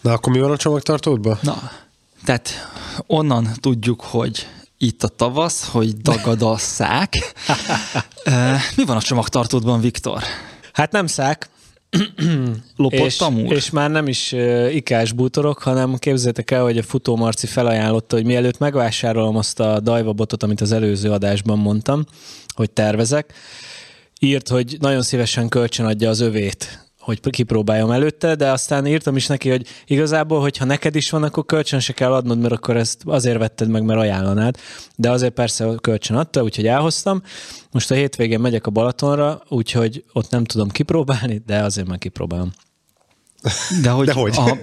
Na, akkor mi van a csomagtartódban? Na, tehát onnan tudjuk, hogy itt a tavasz, hogy dagad a szák. Mi van a csomagtartódban, Viktor? Hát nem szák. Lopott és, amúr? és már nem is uh, ikás bútorok, hanem képzeljétek el, hogy a futó Marci felajánlotta, hogy mielőtt megvásárolom azt a Dajva botot, amit az előző adásban mondtam, hogy tervezek, írt, hogy nagyon szívesen kölcsönadja az övét hogy kipróbáljam előtte, de aztán írtam is neki, hogy igazából, hogyha neked is van, akkor kölcsön se kell adnod, mert akkor ezt azért vetted meg, mert ajánlanád. De azért persze kölcsön adta, úgyhogy elhoztam. Most a hétvégén megyek a Balatonra, úgyhogy ott nem tudom kipróbálni, de azért már kipróbálom. De hogy, de hogy? A,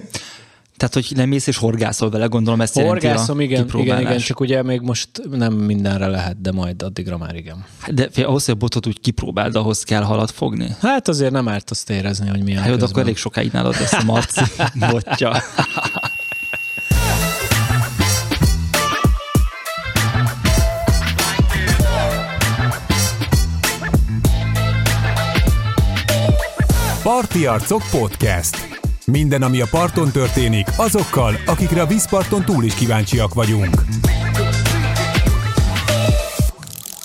tehát, hogy nem mész és horgászol vele, gondolom ezt Horgászom, igen, igen, igen, csak ugye még most nem mindenre lehet, de majd addigra már igen. De fél, ahhoz, hogy a botot úgy kipróbáld, ahhoz kell halat fogni? Hát azért nem árt azt érezni, hogy milyen Hát jó, de akkor elég sokáig nálad lesz a marci botja. Parti Arcok Podcast. Minden, ami a parton történik, azokkal, akikre a vízparton túl is kíváncsiak vagyunk.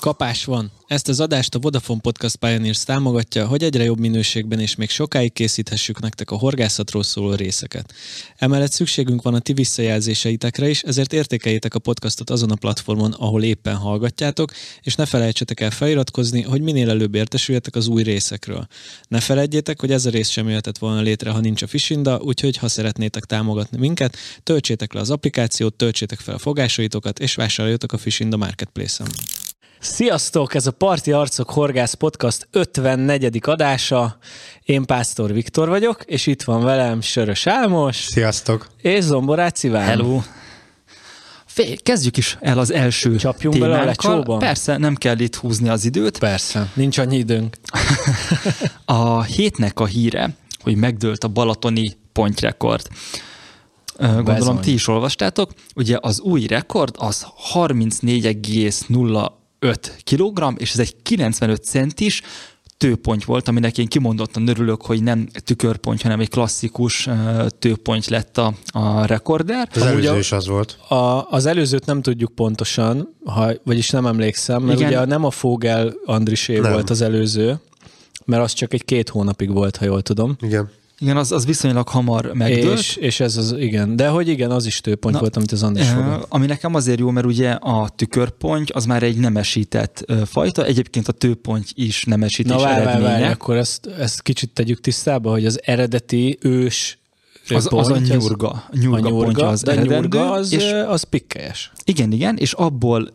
Kapás van. Ezt az adást a Vodafone Podcast Pioneers támogatja, hogy egyre jobb minőségben és még sokáig készíthessük nektek a horgászatról szóló részeket. Emellett szükségünk van a ti visszajelzéseitekre is, ezért értékeljétek a podcastot azon a platformon, ahol éppen hallgatjátok, és ne felejtsetek el feliratkozni, hogy minél előbb értesüljetek az új részekről. Ne felejtjétek, hogy ez a rész sem jöhetett volna létre, ha nincs a Fishinda, úgyhogy ha szeretnétek támogatni minket, töltsétek le az applikációt, töltsétek fel a fogásaitokat, és vásároljatok a Fishinda Marketplace-en. Sziasztok! Ez a Parti Arcok Horgász Podcast 54. adása. Én Pásztor Viktor vagyok, és itt van velem Sörös Álmos. Sziasztok! És Zomborát Iván. Hello! Fé, kezdjük is el az első Csapjunk bele a lecsóban? Persze, nem kell itt húzni az időt. Persze, nincs annyi időnk. a hétnek a híre, hogy megdőlt a balatoni pontrekord. Gondolom, Bezony. ti is olvastátok. Ugye az új rekord az 34,0 5 kg, és ez egy 95 centis tőpont volt, aminek én kimondottan örülök, hogy nem tükörpont, hanem egy klasszikus tőpont lett a, a rekorder. Az előző a, is az volt. A, az előzőt nem tudjuk pontosan, ha, vagyis nem emlékszem, mert Igen. ugye nem a Fogel Andrisé nem. volt az előző, mert az csak egy két hónapig volt, ha jól tudom. Igen. Igen, az, az viszonylag hamar megdőlt. És, és ez az, igen. De hogy igen, az is tőpont Na, volt, amit az András e, Ami nekem azért jó, mert ugye a tükörpont az már egy nemesített fajta, egyébként a tőpont is nemesítés Na, várj, eredménye. Várj, várj, akkor ezt, ezt kicsit tegyük tisztába, hogy az eredeti ős az, az a nyurga, nyurga, a nyurga pontja az de nyurga az, és, az pikkelyes. Igen, igen, és abból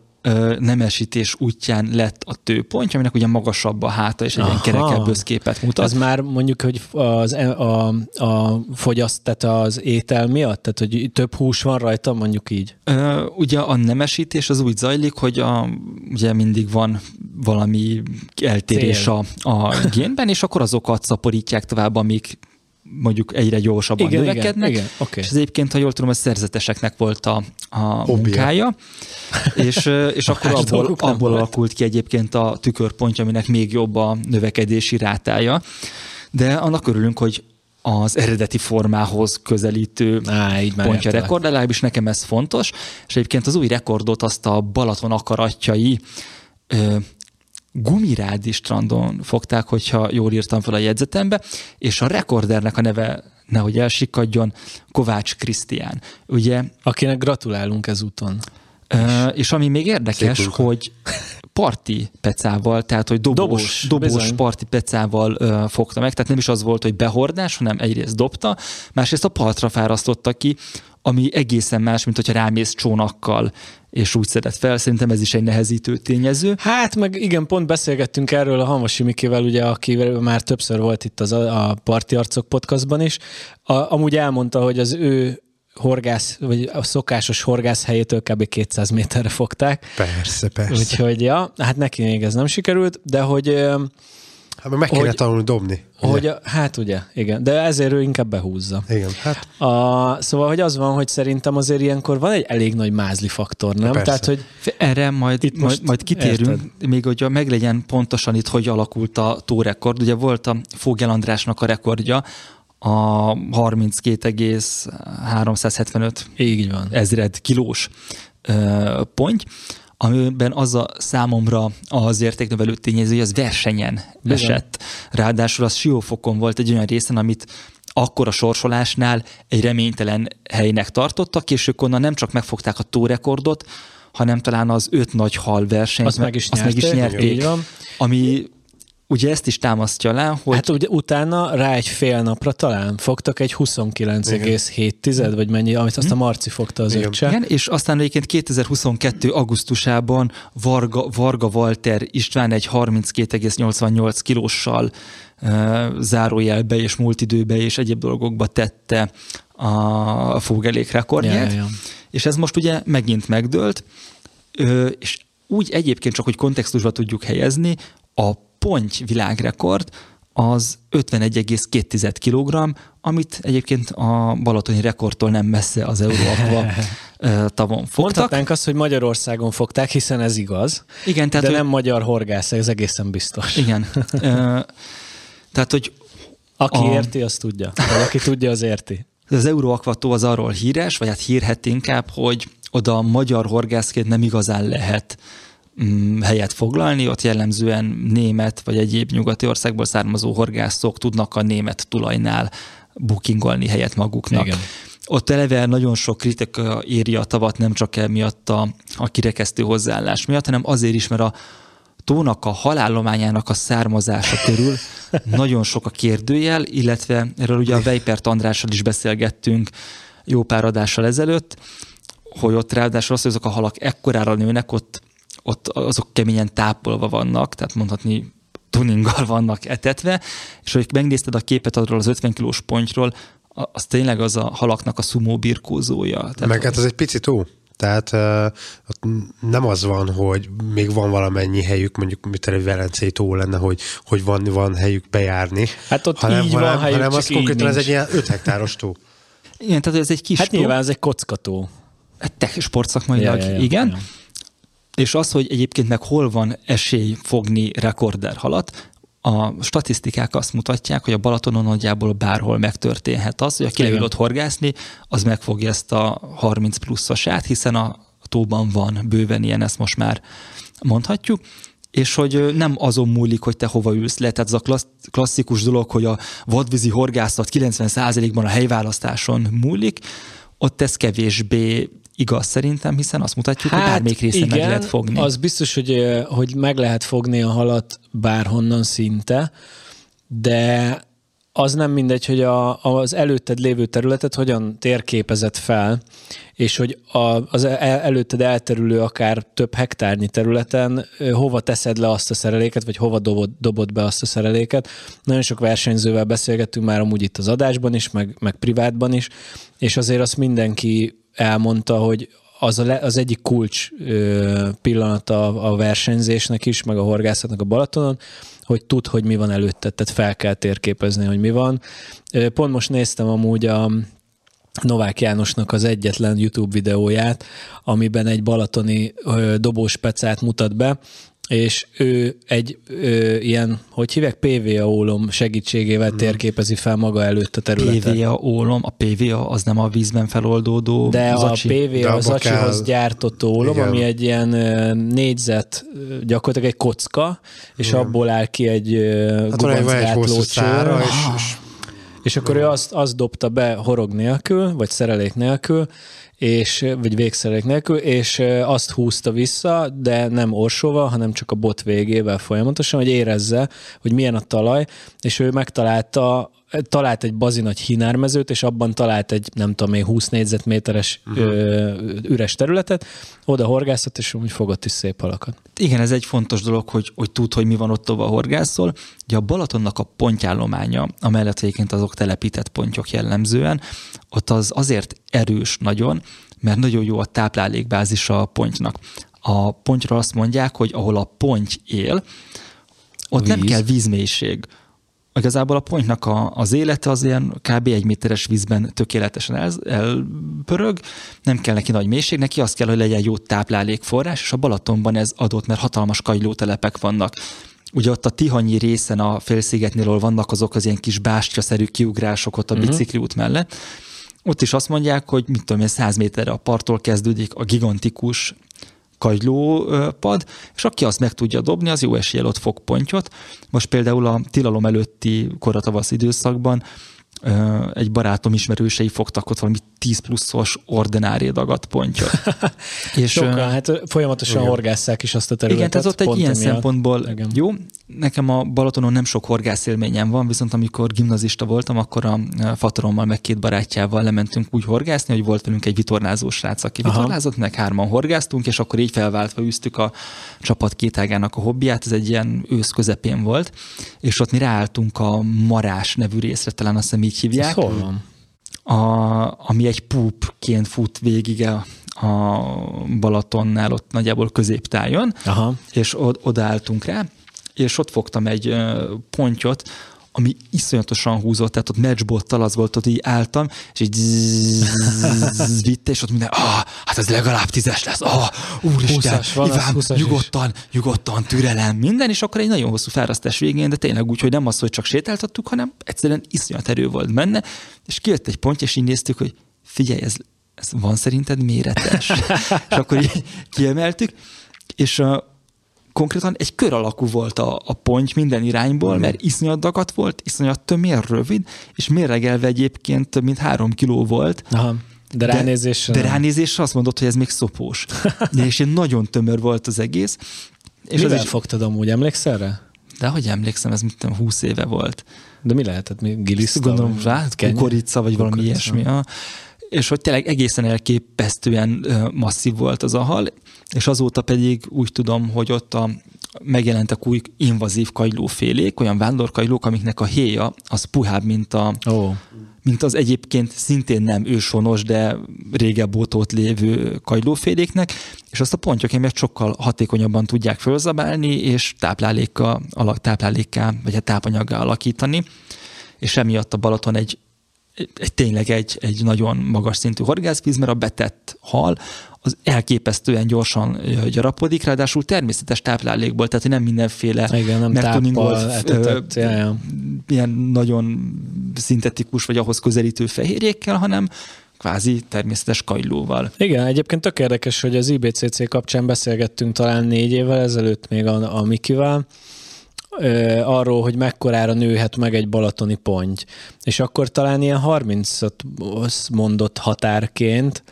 nemesítés útján lett a tőpontja, aminek ugye magasabb a háta, és egy ilyen kerekebb összképet mutat. Ez már mondjuk, hogy az, e, a, a fogyaszt, tehát az étel miatt? Tehát, hogy több hús van rajta, mondjuk így? Ö, ugye a nemesítés az úgy zajlik, hogy a, ugye mindig van valami eltérés a, a génben, és akkor azokat szaporítják tovább, amik mondjuk egyre gyorsabban igen, növekednek. Igen, igen, okay. És ez egyébként, ha jól tudom, a szerzeteseknek volt a, a munkája. És, és akkor abból, abból alakult ki egyébként a tükörpontja, aminek még jobb a növekedési rátája. De annak örülünk, hogy az eredeti formához közelítő Á, így pontja rekord, legalábbis nekem ez fontos, és egyébként az új rekordot azt a Balaton akaratjai Gumirádi strandon fogták, hogyha jól írtam fel a jegyzetembe, és a rekordernek a neve nehogy elsikadjon, Kovács Krisztián. Ugye, Akinek gratulálunk ezúton. Uh, és ami még érdekes, hogy parti pecával, tehát hogy dobos, dobos, dobos parti pecával uh, fogta meg, tehát nem is az volt, hogy behordás, hanem egyrészt dobta, másrészt a partra fárasztotta ki, ami egészen más, mint hogyha rámész csónakkal és úgy szedett fel. Szerintem ez is egy nehezítő tényező. Hát meg igen, pont beszélgettünk erről a Hamvasi Mikivel, ugye, akivel már többször volt itt az a, a Parti Arcok podcastban is. A, amúgy elmondta, hogy az ő horgász, vagy a szokásos horgász helyétől kb. 200 méterre fogták. Persze, persze. Úgyhogy, ja, hát neki még ez nem sikerült, de hogy Hát meg kéne hogy, tanulni dobni. Hogy, a, hát ugye, igen, de ezért ő inkább behúzza. Igen, hát. A, szóval, hogy az van, hogy szerintem azért ilyenkor van egy elég nagy mázli faktor, nem? Persze. Tehát, hogy erre majd, itt majd, majd kitérünk, érted? még hogy meglegyen pontosan itt, hogy alakult a tórekord. Ugye volt a Fogel Andrásnak a rekordja, a 32,375 Így van. ezred kilós ö, ponty, amiben az a számomra az értéknövelő tényező, hogy az versenyen Bizony. esett. Ráadásul az siófokon volt egy olyan részen, amit akkor a sorsolásnál egy reménytelen helynek tartottak, és ők onnan nem csak megfogták a tórekordot, hanem talán az öt nagy hal versenyt, Azt meg is azt meg is nyerték, ami ugye ezt is támasztja alá, hogy Hát ugye utána rá egy fél napra talán fogtak egy 29,7 vagy mennyi, amit azt a Marci fogta az öccse. Igen, és aztán egyébként 2022. augusztusában Varga, Varga Walter István egy 32,88 kilóssal uh, zárójelbe és multidőbe és egyéb dolgokba tette a fogelék rekordját. Ja, ja. És ez most ugye megint megdőlt, és úgy egyébként csak, hogy kontextusba tudjuk helyezni, a ponty világrekord az 51,2 kg, amit egyébként a balatoni rekordtól nem messze az Euróakva tavon fogtak. Mondhatnánk azt, hogy Magyarországon fogták, hiszen ez igaz, Igen, tehát de ő- nem magyar horgász, ez egészen biztos. Igen. Tehát, hogy Aki A- érti, az tudja. Vagy aki tudja, az érti. az Euróakvató az arról híres, vagy hát hírhet inkább, hogy oda magyar horgászként nem igazán lehet helyet foglalni, ott jellemzően német vagy egyéb nyugati országból származó horgászok tudnak a német tulajnál bookingolni helyet maguknak. Igen. Ott eleve nagyon sok kritika éri a tavat, nem csak emiatt a, a kirekesztő hozzáállás miatt, hanem azért is, mert a tónak a halállományának a származása körül nagyon sok a kérdőjel, illetve erről ugye a Weipert Andrással is beszélgettünk jó pár adással ezelőtt, hogy ott ráadásul az, hogy azok a halak ekkorára nőnek, ott, ott azok keményen tápolva vannak, tehát mondhatni tuninggal vannak etetve, és hogy megnézted a képet arról az 50 kilós pontyról, a- az tényleg az a halaknak a szumó birkózója. Tehát Meg hát ez egy pici tó. Tehát uh, nem az van, hogy még van valamennyi helyük, mondjuk mint egy Velencei tó lenne, hogy, hogy van, van helyük bejárni. Hát ott hanem, így van hanem, helyük, hanem az konkrétan ez egy ilyen 5 hektáros tó. Igen, tehát ez egy kis Hát tó. nyilván ez egy kockató. Hát te sportszakmailag, Ja, ja, ja, igen. ja. És az, hogy egyébként meg hol van esély fogni rekorder halat, a statisztikák azt mutatják, hogy a Balatonon nagyjából bárhol megtörténhet az, hogy aki Igen. leül ott horgászni, az megfogja ezt a 30 pluszosát, hiszen a tóban van bőven ilyen, ezt most már mondhatjuk és hogy nem azon múlik, hogy te hova ülsz le. Tehát ez a klassz, klasszikus dolog, hogy a vadvízi horgászat 90%-ban a helyválasztáson múlik, ott ez kevésbé igaz szerintem, hiszen azt mutatjuk, hogy bármelyik részen meg lehet fogni. Hát Az biztos, hogy, hogy meg lehet fogni a halat bárhonnan szinte, de az nem mindegy, hogy a, az előtted lévő területet hogyan térképezett fel, és hogy a, az el- előtted elterülő akár több hektárnyi területen hova teszed le azt a szereléket, vagy hova dobod, dobod be azt a szereléket. Nagyon sok versenyzővel beszélgettünk már amúgy itt az adásban is, meg, meg privátban is, és azért azt mindenki elmondta, hogy az, a le, az egyik kulcs ö, pillanata a, versenyzésnek is, meg a horgászatnak a Balatonon, hogy tud, hogy mi van előtte, tehát fel kell térképezni, hogy mi van. Pont most néztem amúgy a Novák Jánosnak az egyetlen YouTube videóját, amiben egy balatoni dobóspecát mutat be, és ő egy ö, ilyen, hogy hívják, PVA ólom segítségével térképezi fel maga előtt a területet. PVA ólom, a PVA az nem a vízben feloldódó De zacsi. a De PVA az acsihoz gyártott ólom, Igen. ami egy ilyen négyzet, gyakorlatilag egy kocka, és abból áll ki egy Hát gubancgátló szára, és, és És akkor ő azt, azt dobta be horog nélkül, vagy szerelék nélkül, és, vagy végszerelék nélkül, és azt húzta vissza, de nem orsóval, hanem csak a bot végével folyamatosan, hogy érezze, hogy milyen a talaj, és ő megtalálta talált egy bazi nagy hinármezőt, és abban talált egy, nem tudom én, 20 négyzetméteres uh-huh. ö, üres területet, oda horgászott, és úgy fogott is szép halakat. Igen, ez egy fontos dolog, hogy, hogy tud, hogy mi van ott, ahol horgászol. Ugye a Balatonnak a pontjállománya, amellett egyébként azok telepített pontyok jellemzően, ott az azért erős nagyon, mert nagyon jó a táplálékbázisa a pontynak. A pontyra azt mondják, hogy ahol a ponty él, ott nem Víz. kell vízmélység. Igazából a pontnak a, az élete az ilyen kb. egy méteres vízben tökéletesen el, elpörög, nem kell neki nagy mélység, neki azt kell, hogy legyen jó táplálékforrás, és a Balatonban ez adott, mert hatalmas kagylótelepek vannak. ugye ott a Tihanyi részen a félszigetnél, vannak azok az ilyen kis bástyaszerű kiugrások ott a uh-huh. bicikliút mellett, ott is azt mondják, hogy mit tudom én, 100 méterre a parttól kezdődik a gigantikus kagylópad, és aki azt meg tudja dobni, az jó eséllyel ott fog pontyot. Most például a tilalom előtti koratavasz időszakban egy barátom ismerősei fogtak ott valami 10 pluszos ordinári dagat pontja. és, Sokan, hát folyamatosan igen. horgásszák is azt a területet. Igen, tehát ott egy ilyen emiatt. szempontból igen. jó. Nekem a Balatonon nem sok horgászélményem van, viszont amikor gimnazista voltam, akkor a fatorommal meg két barátjával lementünk úgy horgászni, hogy volt velünk egy vitorlázó srác, aki Aha. vitorlázott, meg hárman horgáztunk, és akkor így felváltva üztük a csapat kétágának a hobbiát, ez egy ilyen ősz közepén volt, és ott mi ráálltunk a Marás nevű részre, talán azt hiszem így hívják. Hol van? a, ami egy púpként fut végig a, a Balatonnál, ott nagyjából középtájon, Aha. és od, odaálltunk rá, és ott fogtam egy pontyot, ami iszonyatosan húzott, tehát ott matchbottal az volt, ott így álltam, és így vitte, és ott minden, ah, hát ez legalább tízes lesz, ah, úristen, 20 van, Iván, nyugodtan, nyugodtan, türelem, minden, és akkor egy nagyon hosszú fárasztás végén, de tényleg úgy, hogy nem az, hogy csak sétáltattuk, hanem egyszerűen iszonyat erő volt benne, és kijött egy pont, és így néztük, hogy figyelj, ez, ez van szerinted méretes? és akkor így kiemeltük, és konkrétan egy kör alakú volt a, a ponty minden irányból, mm. mert iszonyat dagat volt, iszonyat tömér, rövid, és mérlegelve egyébként több mint három kiló volt. Aha. De ránézésre De, de ránézésre azt mondott, hogy ez még szopós. de és nagyon tömör volt az egész. És Mivel az is... fogtad amúgy, emlékszel rá? De hogy emlékszem, ez mint 20 éve volt. De mi lehetett? Mi giliszta? Gondolom rá, kukorica, vagy valami kukorica. ilyesmi. És hogy tényleg egészen elképesztően masszív volt az a hal, és azóta pedig úgy tudom, hogy ott a, megjelentek új invazív kagylófélék, olyan vándorkagylók, amiknek a héja az puhább, mint, a, oh. mint az egyébként szintén nem őshonos, de régebb óta ott lévő kagylóféléknek, és azt a pontyok sokkal hatékonyabban tudják fölzabálni, és táplálékka, alak, táplálékká, vagy a hát tápanyaggá alakítani, és emiatt a Balaton egy egy, tényleg egy, egy nagyon magas szintű horgászvíz, mert a betett hal az elképesztően gyorsan gyarapodik, ráadásul természetes táplálékból, tehát nem mindenféle Igen, nem táppal, ilyen nagyon szintetikus vagy ahhoz közelítő fehérjékkel, hanem kvázi természetes kajlóval. Igen, egyébként tök érdekes, hogy az IBCC kapcsán beszélgettünk talán négy évvel ezelőtt még a, a Mikivel, arról, hogy mekkorára nőhet meg egy balatoni ponty. És akkor talán ilyen 30-at mondott határként,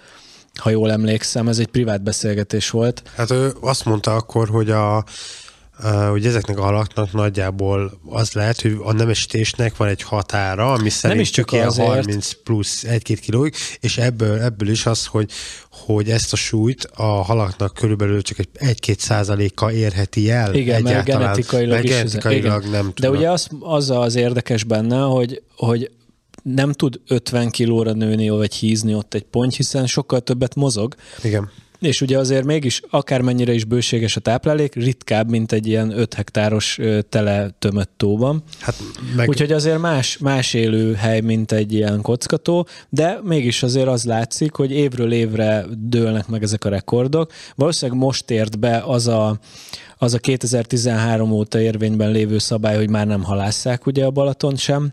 ha jól emlékszem, ez egy privát beszélgetés volt. Hát ő azt mondta akkor, hogy a hogy ezeknek a halaknak nagyjából az lehet, hogy a nemesítésnek van egy határa, ami szerint Nem is csak ilyen azért. 30 plusz 1-2 kilóig, és ebből, ebből is az, hogy, hogy ezt a súlyt a halaknak körülbelül csak egy 1-2 százaléka érheti el. Igen, egyáltalán, mert genetikailag, mert genetikailag is, nem De ugye az, az az érdekes benne, hogy, hogy nem tud 50 kilóra nőni, vagy hízni ott egy pont, hiszen sokkal többet mozog. Igen. És ugye azért mégis akármennyire is bőséges a táplálék, ritkább, mint egy ilyen 5 hektáros tele tömött tóban. Hát meg... Úgyhogy azért más, más hely, mint egy ilyen kockató, de mégis azért az látszik, hogy évről évre dőlnek meg ezek a rekordok. Valószínűleg most ért be az a, az a 2013 óta érvényben lévő szabály, hogy már nem halásszák ugye a Balaton sem,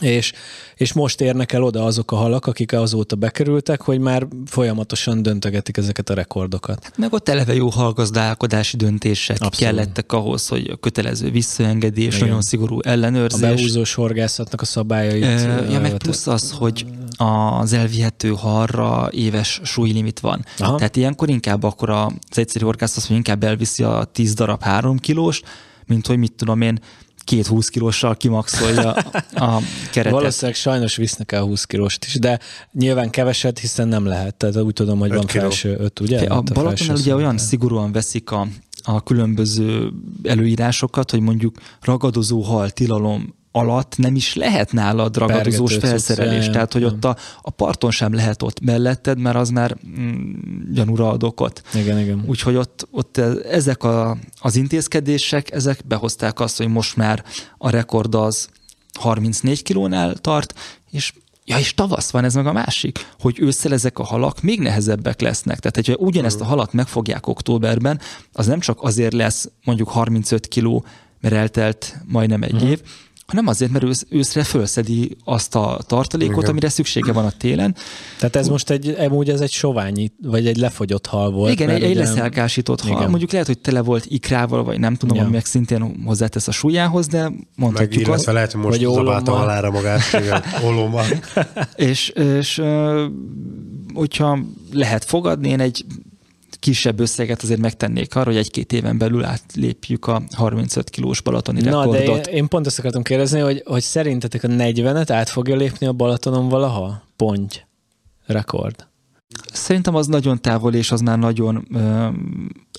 és, és most érnek el oda azok a halak, akik azóta bekerültek, hogy már folyamatosan döntögetik ezeket a rekordokat. Hát meg ott eleve jó hallgazdálkodási döntések Abszolút. kellettek ahhoz, hogy a kötelező visszaengedés, Igen. nagyon szigorú ellenőrzés. A behúzós horgászatnak a szabályait. E, ja, meg plusz az, hogy az elvihető halra éves súlylimit van. Aha. Tehát ilyenkor inkább akkor az egyszerű horgász az, hogy inkább elviszi a 10 darab 3 kilós, mint hogy mit tudom én, két 20 kilóssal kimaxolja a keretet. Valószínűleg sajnos visznek el 20 kilóst is, de nyilván keveset, hiszen nem lehet. Tehát úgy tudom, hogy van kiló. felső 5, ugye? A, a Balatonnál ugye olyan szigorúan veszik a, a különböző előírásokat, hogy mondjuk ragadozó hal tilalom alatt nem is lehet nálad ragadozós felszerelés. Cucca, Tehát, hogy ott a, a parton sem lehet ott melletted, mert az már mm, gyanúra ad okot. Igen, igen. Úgyhogy ott, ott ezek a, az intézkedések, ezek behozták azt, hogy most már a rekord az 34 kilónál tart, és Ja, és tavasz van ez meg a másik, hogy ősszel ezek a halak még nehezebbek lesznek. Tehát, hogyha ugyanezt a halat megfogják októberben, az nem csak azért lesz mondjuk 35 kiló, mert eltelt majdnem egy uh-huh. év, hanem azért, mert ősz, őszre fölszedi azt a tartalékot, Igen. amire szüksége van a télen. Tehát ez most egy, amúgy ez egy soványi, vagy egy lefogyott hal volt. Igen, egy, egy leszelkásított hal. Igen. Mondjuk lehet, hogy tele volt ikrával, vagy nem tudom, ja. ami meg szintén hozzátesz a súlyához, de mondhatjuk meg, azt. lehet, hogy most zabálta halára magát, olommal. és, és hogyha lehet fogadni, én egy kisebb összeget azért megtennék arra, hogy egy-két éven belül átlépjük a 35 kilós balatoni Na, rekordot. Na, de én, én pont ezt akartam kérdezni, hogy, hogy szerintetek a 40-et át fogja lépni a Balatonon valaha? Ponty rekord. Szerintem az nagyon távol, és az már nagyon ö,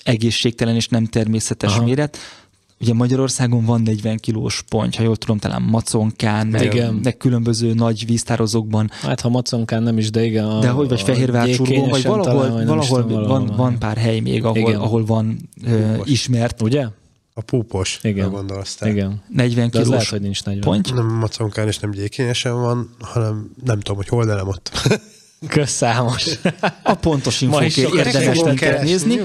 egészségtelen és nem természetes Aha. méret. Ugye Magyarországon van 40 kilós ponty, ha jól tudom, talán Maconkán, meg, meg különböző nagy víztározókban. Hát ha Maconkán nem is, de igen. A, de hogy vagy Fehérvárcsurgón, vagy valahol, talán, valahol tudom, van, van, van pár hely még, ahol, ahol van ö, ismert. Ugye? A púpos, Igen. gondolsz te. Igen. 40 kilós lehet, hogy nincs 40. Ponty. Nem Maconkán és nem gyékényesen van, hanem nem tudom, hogy hol, de nem ott. Közszámos. A pontos infókért érdemes nézni.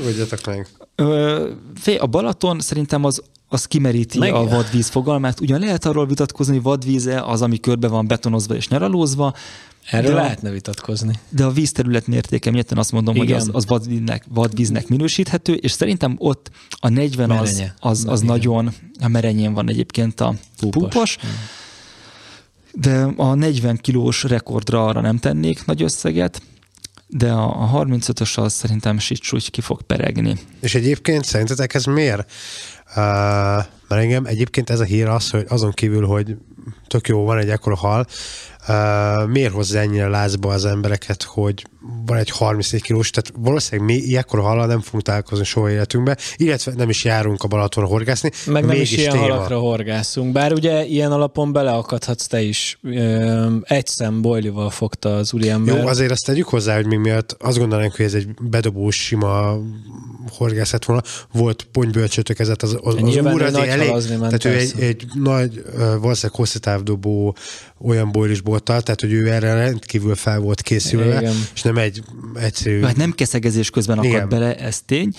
meg. Ö, a Balaton szerintem az az kimeríti Meg... a vadvíz fogalmát. Ugyan lehet arról vitatkozni, hogy vadvíze az, ami körbe van betonozva és nyaralózva. Erről de lehetne vitatkozni. De a vízterület mértéke miatt azt mondom, Igen. hogy az, az vadvíznek, vadvíznek minősíthető, és szerintem ott a 40 az, az, az nagyon, a merenyén van egyébként a púpos. púpos de a 40 kilós rekordra arra nem tennék nagy összeget, de a 35-ös az szerintem Sics úgy ki fog peregni. És egyébként szerintetek ez miért? Mert engem egyébként ez a hír az, hogy azon kívül, hogy tök jó, van egy ekkora hal, uh, miért hozza ennyire lázba az embereket, hogy van egy 34 kilós, tehát valószínűleg mi ilyenkor hallal nem fogunk találkozni soha életünkbe, illetve nem is járunk a Balatonra horgászni. Meg nem is ilyen téma. halakra horgászunk, bár ugye ilyen alapon beleakadhatsz te is. Egy szem bojlival fogta az úriember. Jó, azért azt tegyük hozzá, hogy mi miatt azt gondolnánk, hogy ez egy bedobós sima horgászat volna, volt ponybölcsötök ezet az, az, az úr azért elég, tehát ő egy, egy nagy, valószínűleg hosszú távdobó olyan bojlisbolttal, tehát hogy ő erre rendkívül fel volt készülve, Igen. és nem egy egyszerű... Hát nem keszegezés közben akad Igen. bele, ez tény,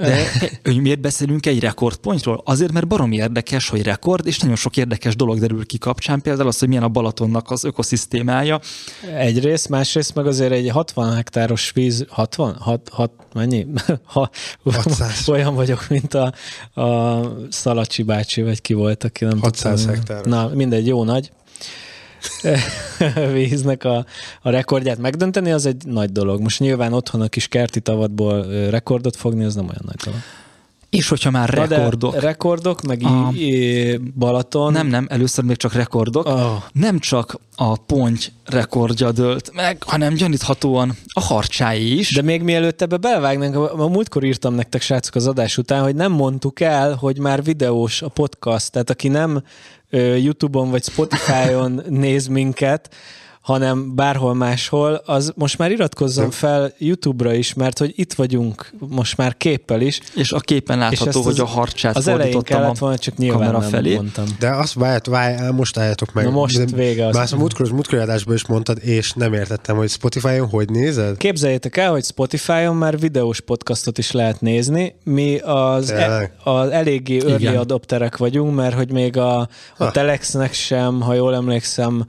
de hogy miért beszélünk egy rekordpontról? Azért, mert baromi érdekes, hogy rekord, és nagyon sok érdekes dolog derül ki kapcsán, például az, hogy milyen a Balatonnak az ökoszisztémája. Egyrészt, másrészt meg azért egy 60 hektáros víz, 60? 6, 6 mennyi? Ha, olyan vagyok, mint a, a Szalacsi bácsi, vagy ki volt, aki nem 600 hektáros. Na, mindegy, jó nagy víznek a, a rekordját megdönteni, az egy nagy dolog. Most nyilván otthon a kis kerti tavatból rekordot fogni, az nem olyan nagy dolog. És hogyha már rekordok. De rekordok, meg a, Balaton. Nem, nem, először még csak rekordok. Oh. Nem csak a ponty rekordja dőlt meg, hanem gyaníthatóan a harcsái is. De még mielőtt ebbe belevágnánk, a múltkor írtam nektek, srácok, az adás után, hogy nem mondtuk el, hogy már videós a podcast, tehát aki nem YouTube-on vagy Spotify-on néz minket, hanem bárhol máshol, az most már iratkozzon fel YouTube-ra is, mert hogy itt vagyunk most már képpel is. És a képen látható, az, hogy a harcsát az fordítottam a volna, csak nyilván kamera nem felé. Mondtam. De azt várját, várját, most álljátok meg. Na most de, vége. Már a múltkor, az múltkor adásban is mondtad, és nem értettem, hogy Spotify-on hogy nézed? Képzeljétek el, hogy Spotify-on már videós podcastot is lehet nézni. Mi az, e, az eléggé early adopterek vagyunk, mert hogy még a, a Telexnek sem, ha jól emlékszem,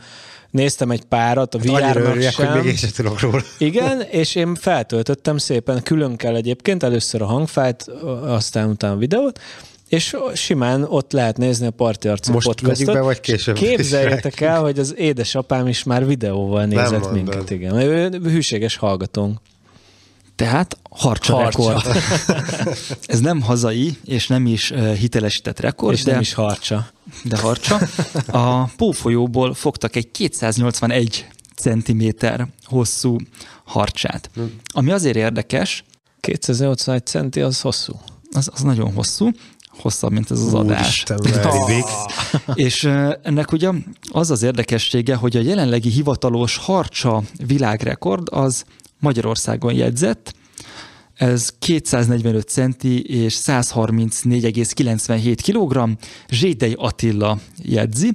néztem egy párat, a hát VR-nak sem. hogy még én sem tudok róla. Igen, és én feltöltöttem szépen, külön kell egyébként, először a hangfájt, aztán utána a videót, és simán ott lehet nézni a Parti Arcú Most podcastot. be, vagy később? Képzeljétek el, hogy az édesapám is már videóval nézett minket. Igen. Ő hűséges hallgatónk. Tehát harcsa, harcsa. rekord. Ez nem hazai, és nem is hitelesített rekord. És de, nem is harcsa. De harcsa. A Pófolyóból fogtak egy 281 centiméter hosszú harcsát. Ami azért érdekes. 281 centi az hosszú. Az, az nagyon hosszú hosszabb, mint ez az adás. és ennek ugye az az érdekessége, hogy a jelenlegi hivatalos harcsa világrekord az Magyarországon jegyzett, ez 245 centi és 134,97 kg, Zsédei Attila jegyzi,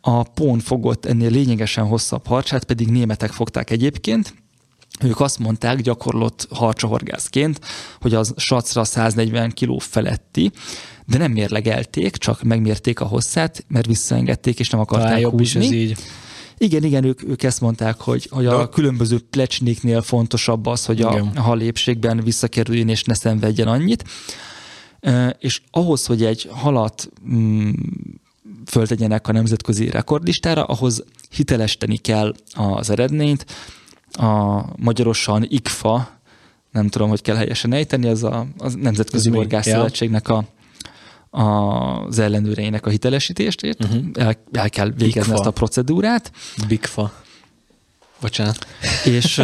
a pón fogott ennél lényegesen hosszabb harcsát, pedig németek fogták egyébként, ők azt mondták gyakorlott harcsahorgászként, hogy az sacra 140 kg feletti, de nem mérlegelték, csak megmérték a hosszát, mert visszaengedték, és nem akarták Talán jobb húzni. Is ez így. Igen, igen, ők, ők ezt mondták, hogy, hogy a különböző plecsnéknél fontosabb az, hogy a, a halépségben visszakerüljön és ne szenvedjen annyit. És ahhoz, hogy egy halat mm, föltegyenek a nemzetközi rekordlistára, ahhoz hitelesteni kell az eredményt. A magyarosan IKFA, nem tudom, hogy kell helyesen ejteni, az a, a Nemzetközi Horgászszövetségnek a az ellenőreinek a hitelesítést, uh-huh. el, el kell végezni Bigfa. ezt a procedúrát. Bigfa. Bocsánat. És,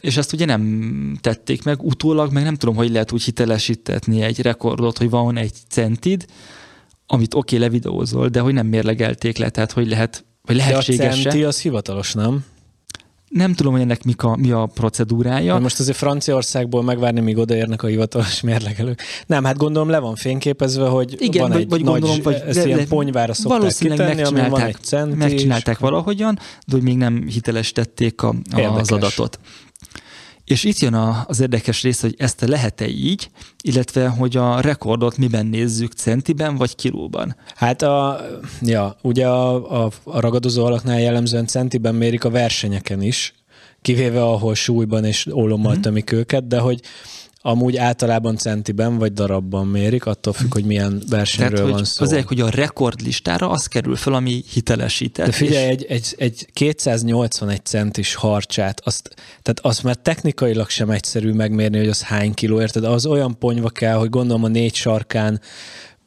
és ezt ugye nem tették meg, utólag meg nem tudom, hogy lehet úgy hitelesítetni egy rekordot, hogy van egy centid, amit oké, okay, levideózol, de hogy nem mérlegelték le, tehát hogy lehet, hogy lehetséges. De a centi az hivatalos, nem? Nem tudom, hogy ennek mik a, mi a procedúrája. De most azért Franciaországból megvárni, míg odaérnek a hivatalos mérlegelők. Nem, hát gondolom le van fényképezve, hogy Igen, van vagy, egy vagy nagy, gondolom, vagy ezt de, ilyen ponyvára szokták valószínűleg kitenni, megcsinálták, van egy centi, megcsinálták valahogyan, de hogy még nem hitelesítették a, a, az adatot. És itt jön az érdekes rész, hogy ezt lehet-e így, illetve hogy a rekordot miben nézzük, centiben vagy kilóban? Hát a, ja, ugye a, a, a ragadozó alaknál jellemzően centiben mérik a versenyeken is, kivéve ahol súlyban és ólommal mm-hmm. tömik őket, de hogy amúgy általában centiben vagy darabban mérik, attól függ, hogy milyen versenyről Tehát, van szó. Azért, hogy a rekordlistára az kerül fel, ami hitelesített. De figyelj, és... egy, egy, egy 281 centis harcsát, azt, tehát azt már technikailag sem egyszerű megmérni, hogy az hány kiló, érted? Az olyan ponyva kell, hogy gondolom a négy sarkán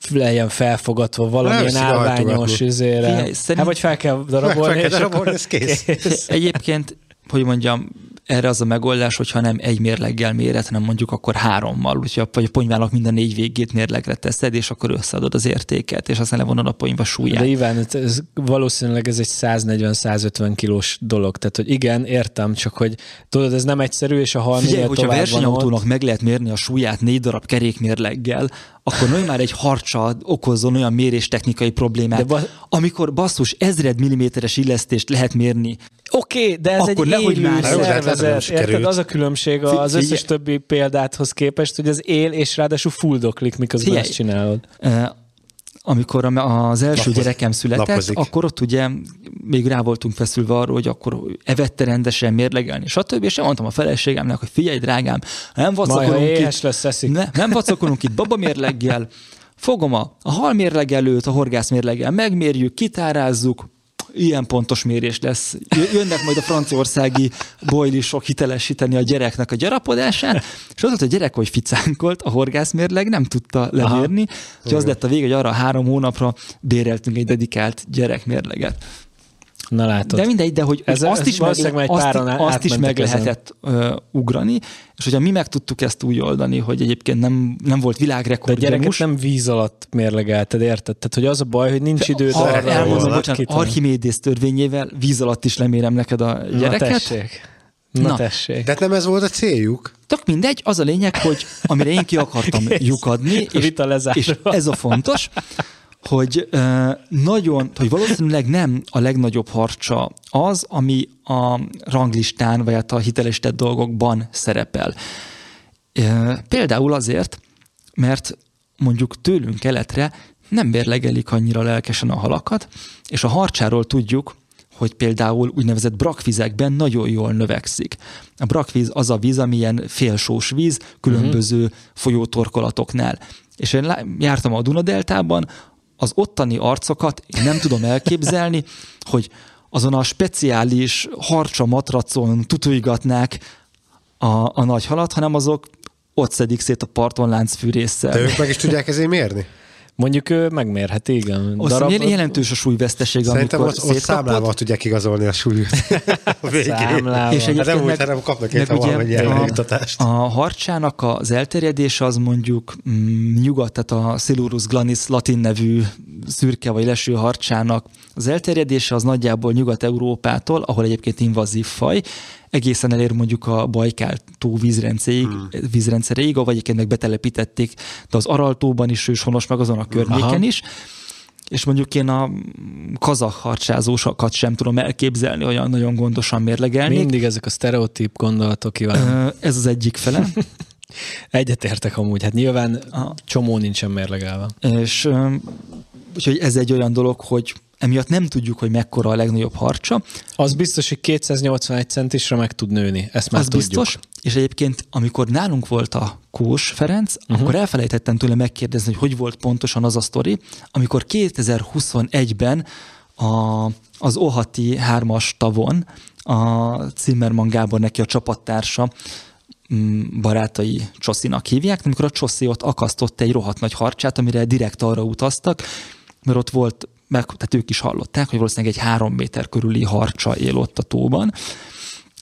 legyen felfogatva valamilyen állványos üzére. szerint... Hát vagy fel kell darabolni. Fel kell darabolni, ez kész. kész. Egyébként, hogy mondjam, erre az a megoldás, hogyha nem egy mérleggel méret, hanem mondjuk akkor hárommal, úgyhogy a, a ponyvának minden négy végét mérlegre teszed, és akkor összeadod az értéket, és aztán levonod a ponyva súlyát. De Iván, ez, valószínűleg ez egy 140-150 kilós dolog, tehát hogy igen, értem, csak hogy tudod, ez nem egyszerű, és a hal Figyelj, hogyha a versenyautónak meg lehet mérni a súlyát négy darab kerékmérleggel, akkor nagyon már egy harcsa okozzon olyan méréstechnikai problémát. Ba- amikor basszus ezred milliméteres illesztést lehet mérni. Oké, okay, de ez akkor egy élő szervezet. Érted? Az a különbség az összes többi példáthoz képest, hogy az él, és ráadásul fulldoklik, miközben Figyelj. ezt csinálod amikor az első Lapoz, gyerekem született, lapozik. akkor ott ugye még rá voltunk feszülve arról, hogy akkor evette rendesen mérlegelni, stb. És mondtam a feleségemnek, hogy figyelj, drágám, nem vacakolunk itt, lesz, ne, nem vacakolunk itt babamérleggel, fogom a, a halmérlegelőt, a horgászmérleggel, megmérjük, kitárázzuk, ilyen pontos mérés lesz. Jönnek majd a franciaországi bojlisok hitelesíteni a gyereknek a gyarapodását, és az volt, hogy a gyerek, hogy ficánkolt, a horgászmérleg nem tudta lemérni, hogy az lett a vége, hogy arra három hónapra béreltünk egy dedikált gyerekmérleget. Na látod. De mindegy, de hogy ez, azt, ez is meg, azt, azt is meg ezen. lehetett uh, ugrani, és hogyha mi meg tudtuk ezt úgy oldani, hogy egyébként nem, nem volt világrekord. De gyereket nem víz alatt mérlegelted, érted? Tehát, hogy az a baj, hogy nincs időd arra. Elmondom, bocsánat, Archimédész törvényével víz alatt is lemérem neked a gyereket. Na tessék. Na, Na tessék. De nem ez volt a céljuk? Tök mindegy, az a lényeg, hogy amire én ki akartam lyukadni, és, és ez a fontos, hogy nagyon, hogy valószínűleg nem a legnagyobb harcsa az, ami a ranglistán, vagy hát a hitelesített dolgokban szerepel. Például azért, mert mondjuk tőlünk keletre nem mérlegelik annyira lelkesen a halakat, és a harcsáról tudjuk, hogy például úgynevezett brakvizekben nagyon jól növekszik. A brakvíz az a víz, amilyen félsós víz különböző uh-huh. folyótorkolatoknál. És én jártam a Dunadeltában, az ottani arcokat én nem tudom elképzelni, hogy azon a speciális harcsa matracon tutuigatnák a, a nagy halat, hanem azok ott szedik szét a parton láncfűrészsel. De ők meg is tudják ezért mérni? Mondjuk ő megmérheti, igen. Darab... Jelentős a súlyveszteség, Szerintem amikor ott, ott számlával tudják igazolni a súlyt a végén. Számlával. És hát nem úgy, hanem kapnak egy valamennyi a, a harcsának az elterjedése az mondjuk mm, nyugat, tehát a Silurus glanis latin nevű szürke vagy leső harcsának az elterjedése az nagyjából Nyugat-Európától, ahol egyébként invazív faj, egészen elér mondjuk a Bajkál tó vízrendszeréig, hmm. vízrendszeréig, vagy egyébként meg betelepítették, de az Araltóban is őshonos, meg azon a környéken Aha. is. és mondjuk én a kazak harcsázósokat sem tudom elképzelni, olyan nagyon gondosan mérlegelni. Mindig ezek a sztereotíp gondolatok kíván. Ez az egyik fele. Egyetértek amúgy, hát nyilván a csomó nincsen mérlegelve. És úgyhogy ez egy olyan dolog, hogy emiatt nem tudjuk, hogy mekkora a legnagyobb harcsa. Az biztos, hogy 281 centisre meg tud nőni, ezt már Az tudjuk. biztos, és egyébként amikor nálunk volt a Kós Ferenc, uh-huh. akkor elfelejtettem tőle megkérdezni, hogy hogy volt pontosan az a sztori, amikor 2021-ben a, az Ohati hármas tavon a Zimmermann Gábor neki a csapattársa mm, barátai Csosszinak hívják, amikor a Csosszi ott akasztott egy rohadt nagy harcsát, amire direkt arra utaztak, mert ott volt meg, tehát ők is hallották, hogy valószínűleg egy három méter körüli harcsa él ott a tóban,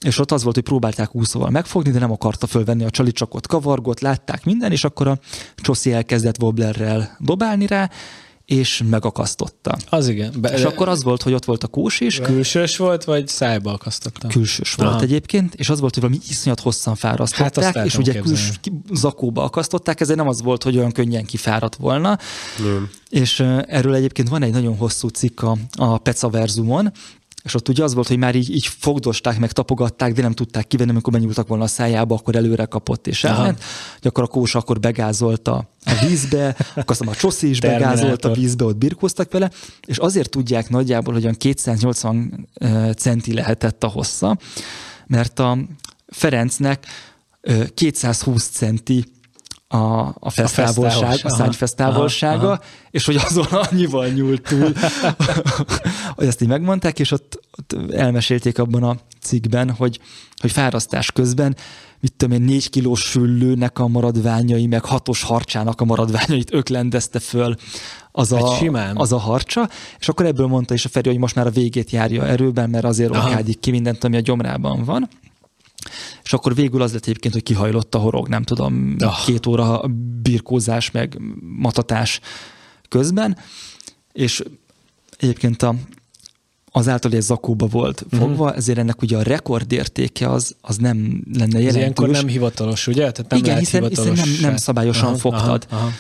és ott az volt, hogy próbálták úszóval megfogni, de nem akarta fölvenni a csali, csak ott kavargott, látták minden, és akkor a Csoszi elkezdett wobblerrel dobálni rá, és megakasztotta. Az igen. Be, és akkor az volt, hogy ott volt a kós is. Külsős volt, vagy szájba akasztotta? Külsős Aha. volt egyébként, és az volt, hogy valami iszonyat hosszan fárasztották, hát és ugye küls, zakóba akasztották, ezért nem az volt, hogy olyan könnyen kifáradt volna. Nem. És erről egyébként van egy nagyon hosszú cikk a, a Peca Verzumon, és ott ugye az volt, hogy már így, így fogdosták, meg tapogatták, de nem tudták kivenni, amikor benyúltak volna a szájába, akkor előre kapott és elment. Hogy akkor a kós akkor begázolta a vízbe, akkor aztán a csoszi is begázolt a vízbe, ott birkóztak vele, és azért tudják nagyjából, hogy olyan 280 centi lehetett a hossza, mert a Ferencnek 220 centi a, a a, a szárnyfesztávolsága, és hogy azon annyival nyúlt túl, hogy ezt így megmondták, és ott, ott elmesélték abban a cikkben, hogy, hogy fárasztás közben mit tudom én, négy kilós süllőnek a maradványai, meg hatos harcsának a maradványait öklendezte föl az a, simán. az a harcsa, és akkor ebből mondta is a Feri, hogy most már a végét járja erőben, mert azért rokádik ki mindent, ami a gyomrában van. És akkor végül az lett egyébként, hogy kihajlott a horog, nem tudom, oh. két óra birkózás, meg matatás közben, és egyébként a, azáltal, hogy ez zakóba volt mhm. fogva, uh-huh. ezért ennek ugye a rekordértéke az, az nem lenne jelentős. Ez ilyenkor nem hivatalos, ugye? Tehát nem Igen, lehet hiszen, hiszen nem, nem szabályosan aha, fogtad. Aha,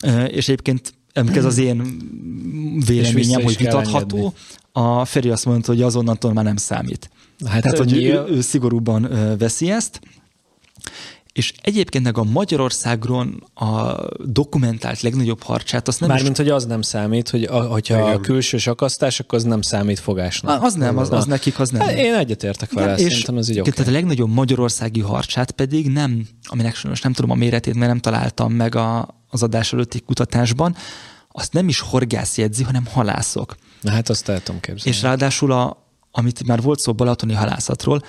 aha. És egyébként ez az én véleményem, hogy vitatható. A Feri azt mondta, hogy azonnantól már nem számít. Hát Tehát, hogy ő, ő szigorúban veszi ezt. És egyébként meg a Magyarországron a dokumentált legnagyobb harcsát, azt nem Mármint, is... hogy az nem számít, hogy a, hogyha Igen. a külsős akasztás, akkor az nem számít fogásnak. Az nem, az, az nekik az nem. Hát én egyetértek vele, és szerintem ez így okay. Tehát a legnagyobb magyarországi harcsát pedig nem, aminek sajnos nem tudom a méretét, mert nem találtam meg a, az adás előtti kutatásban, azt nem is horgász jegyzi, hanem halászok. Na hát azt el tudom képzelni. És ráadásul, a, amit már volt szó balatoni halászatról,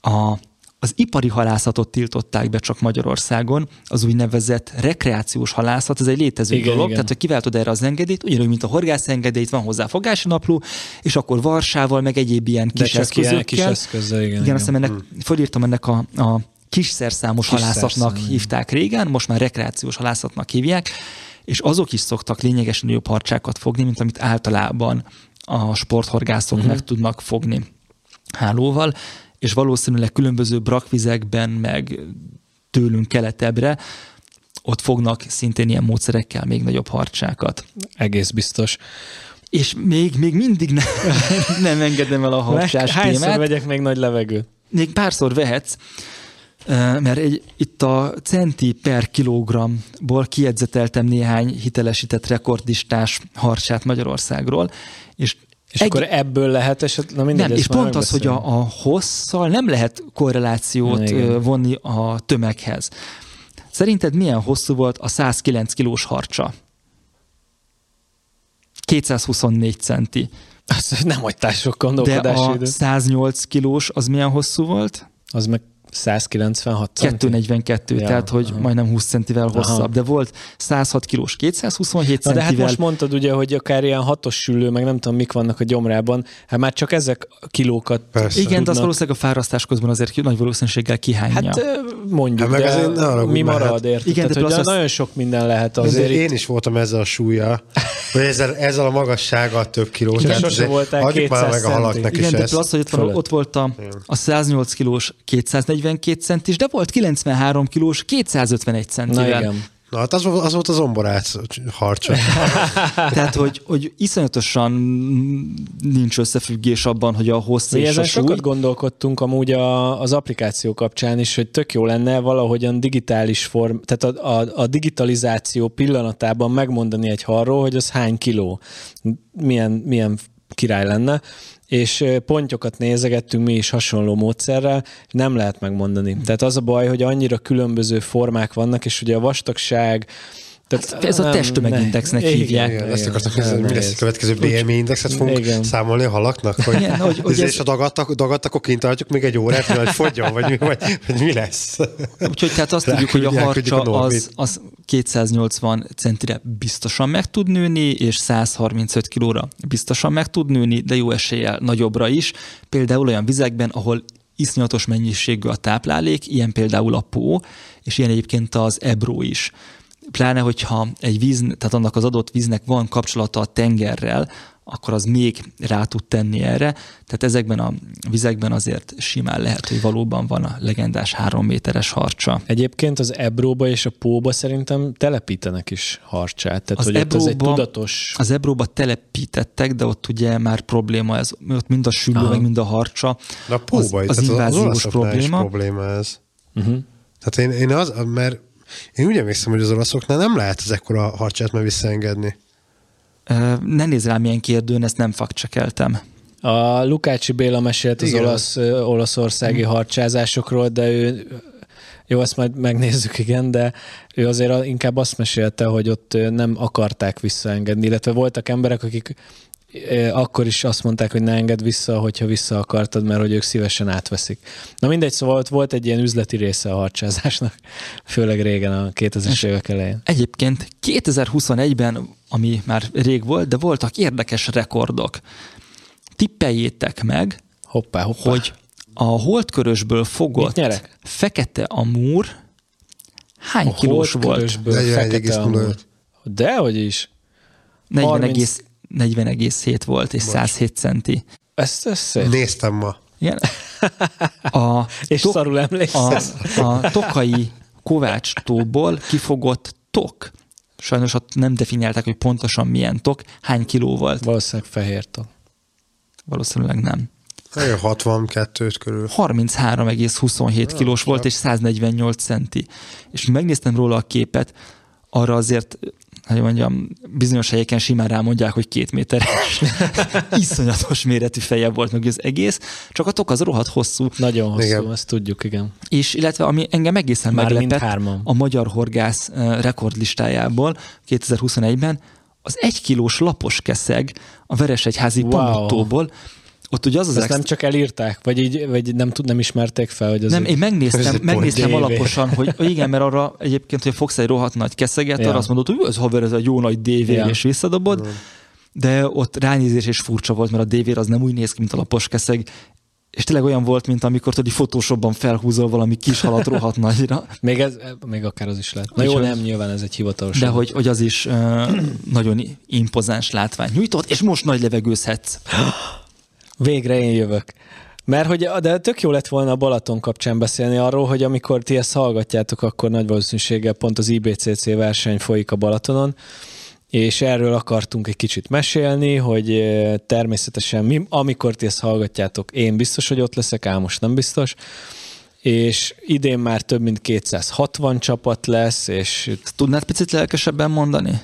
a, az ipari halászatot tiltották be csak Magyarországon, az úgynevezett rekreációs halászat, ez egy létező igen, dolog, igen. tehát hogy kiváltod erre az engedélyt, ugyanúgy, mint a horgász engedélyt, van hozzá fogási napló, és akkor varsával, meg egyéb ilyen kis De eszközökkel. Kis eszközzel, igen, igen, igen. aztán ennek, hmm. fölírtam ennek a, a kiszerszámos kis halászatnak szerszám, hívták régen, most már rekreációs halászatnak hívják, és azok is szoktak lényegesen jobb harcsákat fogni, mint amit általában a sporthorgászok uh-huh. meg tudnak fogni hálóval, és valószínűleg különböző brakvizekben, meg tőlünk keletebbre, ott fognak szintén ilyen módszerekkel még nagyobb harcsákat. Egész biztos. És még, még mindig ne, nem engedem el a harcsás Hányszor témát. vegyek még nagy levegőt? Még párszor vehetsz, mert egy, itt a centi per kilogramból kiedzeteltem néhány hitelesített rekordistás harcsát Magyarországról, és és egy... akkor ebből lehet esetleg, na mindegy, Nem, és pont az, hogy a, a hosszal nem lehet korrelációt Igen. vonni a tömeghez. Szerinted milyen hosszú volt a 109 kilós harcsa? 224 centi. Azt nem hagytál sok gondolkodási De a 108 kilós az milyen hosszú volt? Az meg 196 centi? 242, ja, tehát hogy aha. majdnem 20 centivel hosszabb, aha. de volt 106 kilós 227 Na, centivel. de hát most mondtad ugye, hogy akár ilyen hatos sülő, meg nem tudom, mik vannak a gyomrában, hát már csak ezek kilókat Persze. Igen, tudnak. de az valószínűleg a fárasztás közben azért nagy valószínűséggel kihányja. Hát mondjuk, hát de azért, mi marad, érted? Igen, Tehát, de hogy nagyon sok minden lehet azért. Én is voltam ezzel a súlya, hogy ezzel, ezzel a magassággal több kiló. Tehát sose voltál 200 meg a halaknak Igen, is de plusz, hogy ott, van, ott volt a, a 108 kilós 240 42 centis, de volt 93 kilós 251 centivel. Na igen. Na hát az, az volt az omborác harcsa. Tehát, hogy, hogy iszonyatosan nincs összefüggés abban, hogy a hossz Mi és ezen a súly... sokat gondolkodtunk amúgy a, az applikáció kapcsán is, hogy tök jó lenne valahogyan digitális form, tehát a, a, a digitalizáció pillanatában megmondani egy harról, hogy az hány kiló, milyen, milyen király lenne, és pontyokat nézegettünk mi is hasonló módszerrel, nem lehet megmondani. Tehát az a baj, hogy annyira különböző formák vannak, és ugye a vastagság, tehát hát ez a testtömegindexnek hívják. Igen, ezt akartam kérdezni, mi lesz a következő BMI indexet fogunk igen. számolni a halaknak? Hogy, igen, hogy, hogy ez... és a dagadtak, dagadtak, akkor kint tartjuk még egy órát, hogy fogjon, vagy mi, vagy, vagy mi lesz? Úgyhogy tehát azt tudjuk, hogy a harcsa az, az 280 centire biztosan meg tud nőni, és 135 kilóra biztosan meg tud nőni, de jó eséllyel nagyobbra is. Például olyan vizekben, ahol iszonyatos mennyiségű a táplálék, ilyen például a pó, és ilyen egyébként az ebró is pláne, hogyha egy víz, tehát annak az adott víznek van kapcsolata a tengerrel, akkor az még rá tud tenni erre. Tehát ezekben a vizekben azért simán lehet, hogy valóban van a legendás három méteres harcsa. Egyébként az Ebróba és a Póba szerintem telepítenek is harcsát. Tehát, az hogy Ebróba, ez egy tudatos... Az Ebróba telepítettek, de ott ugye már probléma ez, ott mind a sülő, meg mind a harcsa. De a Póba, az, az inváziós probléma. probléma ez. Uh-huh. Tehát én, én az, mert én úgy emlékszem, hogy az olaszoknál nem lehet az ekkora harcsát már visszaengedni. Ne nézz rám ilyen kérdőn, ezt nem fakcsekeltem. A Lukácsi Béla mesélt az olasz, olaszországi hmm. harcsázásokról, de ő jó, ezt majd megnézzük, igen, de ő azért inkább azt mesélte, hogy ott nem akarták visszaengedni, illetve voltak emberek, akik akkor is azt mondták, hogy ne engedd vissza, hogyha vissza akartad, mert hogy ők szívesen átveszik. Na mindegy, szóval ott volt egy ilyen üzleti része a harcsázásnak, főleg régen a 2000-es évek elején. Egyébként 2021-ben, ami már rég volt, de voltak érdekes rekordok. Tippeljétek meg, hoppá, hoppá. hogy a holdkörösből fogott fekete amúr hány a kilós volt? Fekete amúr. Dehogy is. 40, 40,7 volt, és Most. 107 centi. Ezt, ezt Néztem ma. Igen. A, és to- szarul emlékszem. A, a tokai Kovács tóból kifogott tok. Sajnos ott nem definiálták, hogy pontosan milyen tok, hány kiló volt. Valószínűleg fehér tok. Valószínűleg nem. 62 körül. 33,27 kilós volt, és 148 centi. És megnéztem róla a képet, arra azért hogy mondjam, bizonyos helyeken simán rámondják, hogy két méteres, iszonyatos méretű feje volt meg az egész, csak a tok az rohadt hosszú. Nagyon hosszú, igen. ezt tudjuk, igen. És illetve ami engem egészen Már meglepett, a magyar horgász rekordlistájából 2021-ben az egy kilós lapos keszeg a Veresegyházi wow. Pamutóból ott ugye az az Ezt extra... nem csak elírták, vagy így, vagy nem, tud, nem ismerték fel, hogy az Nem, én megnéztem, megnéztem alaposan, hogy igen, mert arra egyébként, hogy fogsz egy rohadt nagy keszeget, ja. arra azt mondod, hogy ez haver, ez egy jó nagy DV, ja. és visszadobod, mm. de ott ránézés és furcsa volt, mert a DV az nem úgy néz ki, mint a lapos keszeg, és tényleg olyan volt, mint amikor tudod, Photoshopban felhúzol valami kis halat rohadt nagyra. még, ez, még akár az is lehet. Na jó, nem, nyilván ez egy hivatalos. De hogy, hogy az is uh, nagyon impozáns látvány nyújtott, és most nagy levegőzhetsz. Végre én jövök. Mert hogy, de tök jó lett volna a Balaton kapcsán beszélni arról, hogy amikor ti ezt hallgatjátok, akkor nagy valószínűséggel pont az IBCC verseny folyik a Balatonon, és erről akartunk egy kicsit mesélni, hogy természetesen mi, amikor ti ezt hallgatjátok, én biztos, hogy ott leszek, most nem biztos, és idén már több mint 260 csapat lesz, és... Tudnád picit lelkesebben mondani?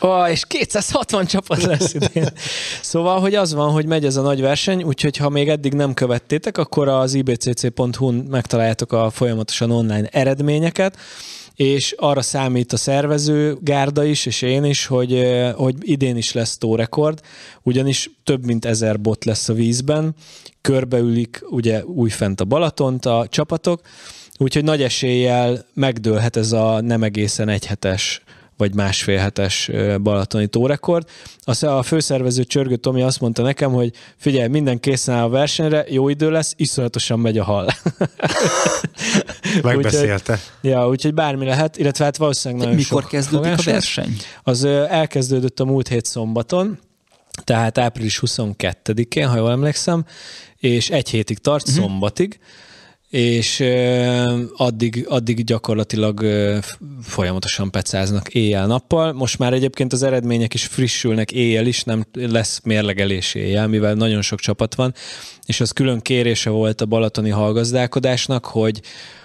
Oh, és 260 csapat lesz idén. Szóval, hogy az van, hogy megy ez a nagy verseny, úgyhogy ha még eddig nem követtétek, akkor az ibcc.hu-n megtaláljátok a folyamatosan online eredményeket, és arra számít a szervező Gárda is, és én is, hogy, hogy idén is lesz tórekord, ugyanis több mint ezer bot lesz a vízben, körbeülik ugye újfent a Balatont a csapatok, úgyhogy nagy eséllyel megdőlhet ez a nem egészen egyhetes vagy másfél hetes balatoni tórekord. A főszervező Csörgő Tomi azt mondta nekem, hogy figyelj, minden készen áll a versenyre, jó idő lesz, iszonyatosan megy a hal. Megbeszélte. úgyhogy, ja, úgyhogy bármi lehet, illetve hát valószínűleg nagyon Mikor kezdődik a verseny? Az elkezdődött a múlt hét szombaton, tehát április 22-én, ha jól emlékszem, és egy hétig tart, uh-huh. szombatig, és addig, addig gyakorlatilag folyamatosan pecáznak éjjel-nappal. Most már egyébként az eredmények is frissülnek éjjel is, nem lesz mérlegelés éjjel, mivel nagyon sok csapat van, és az külön kérése volt a balatoni hallgazdálkodásnak, hogy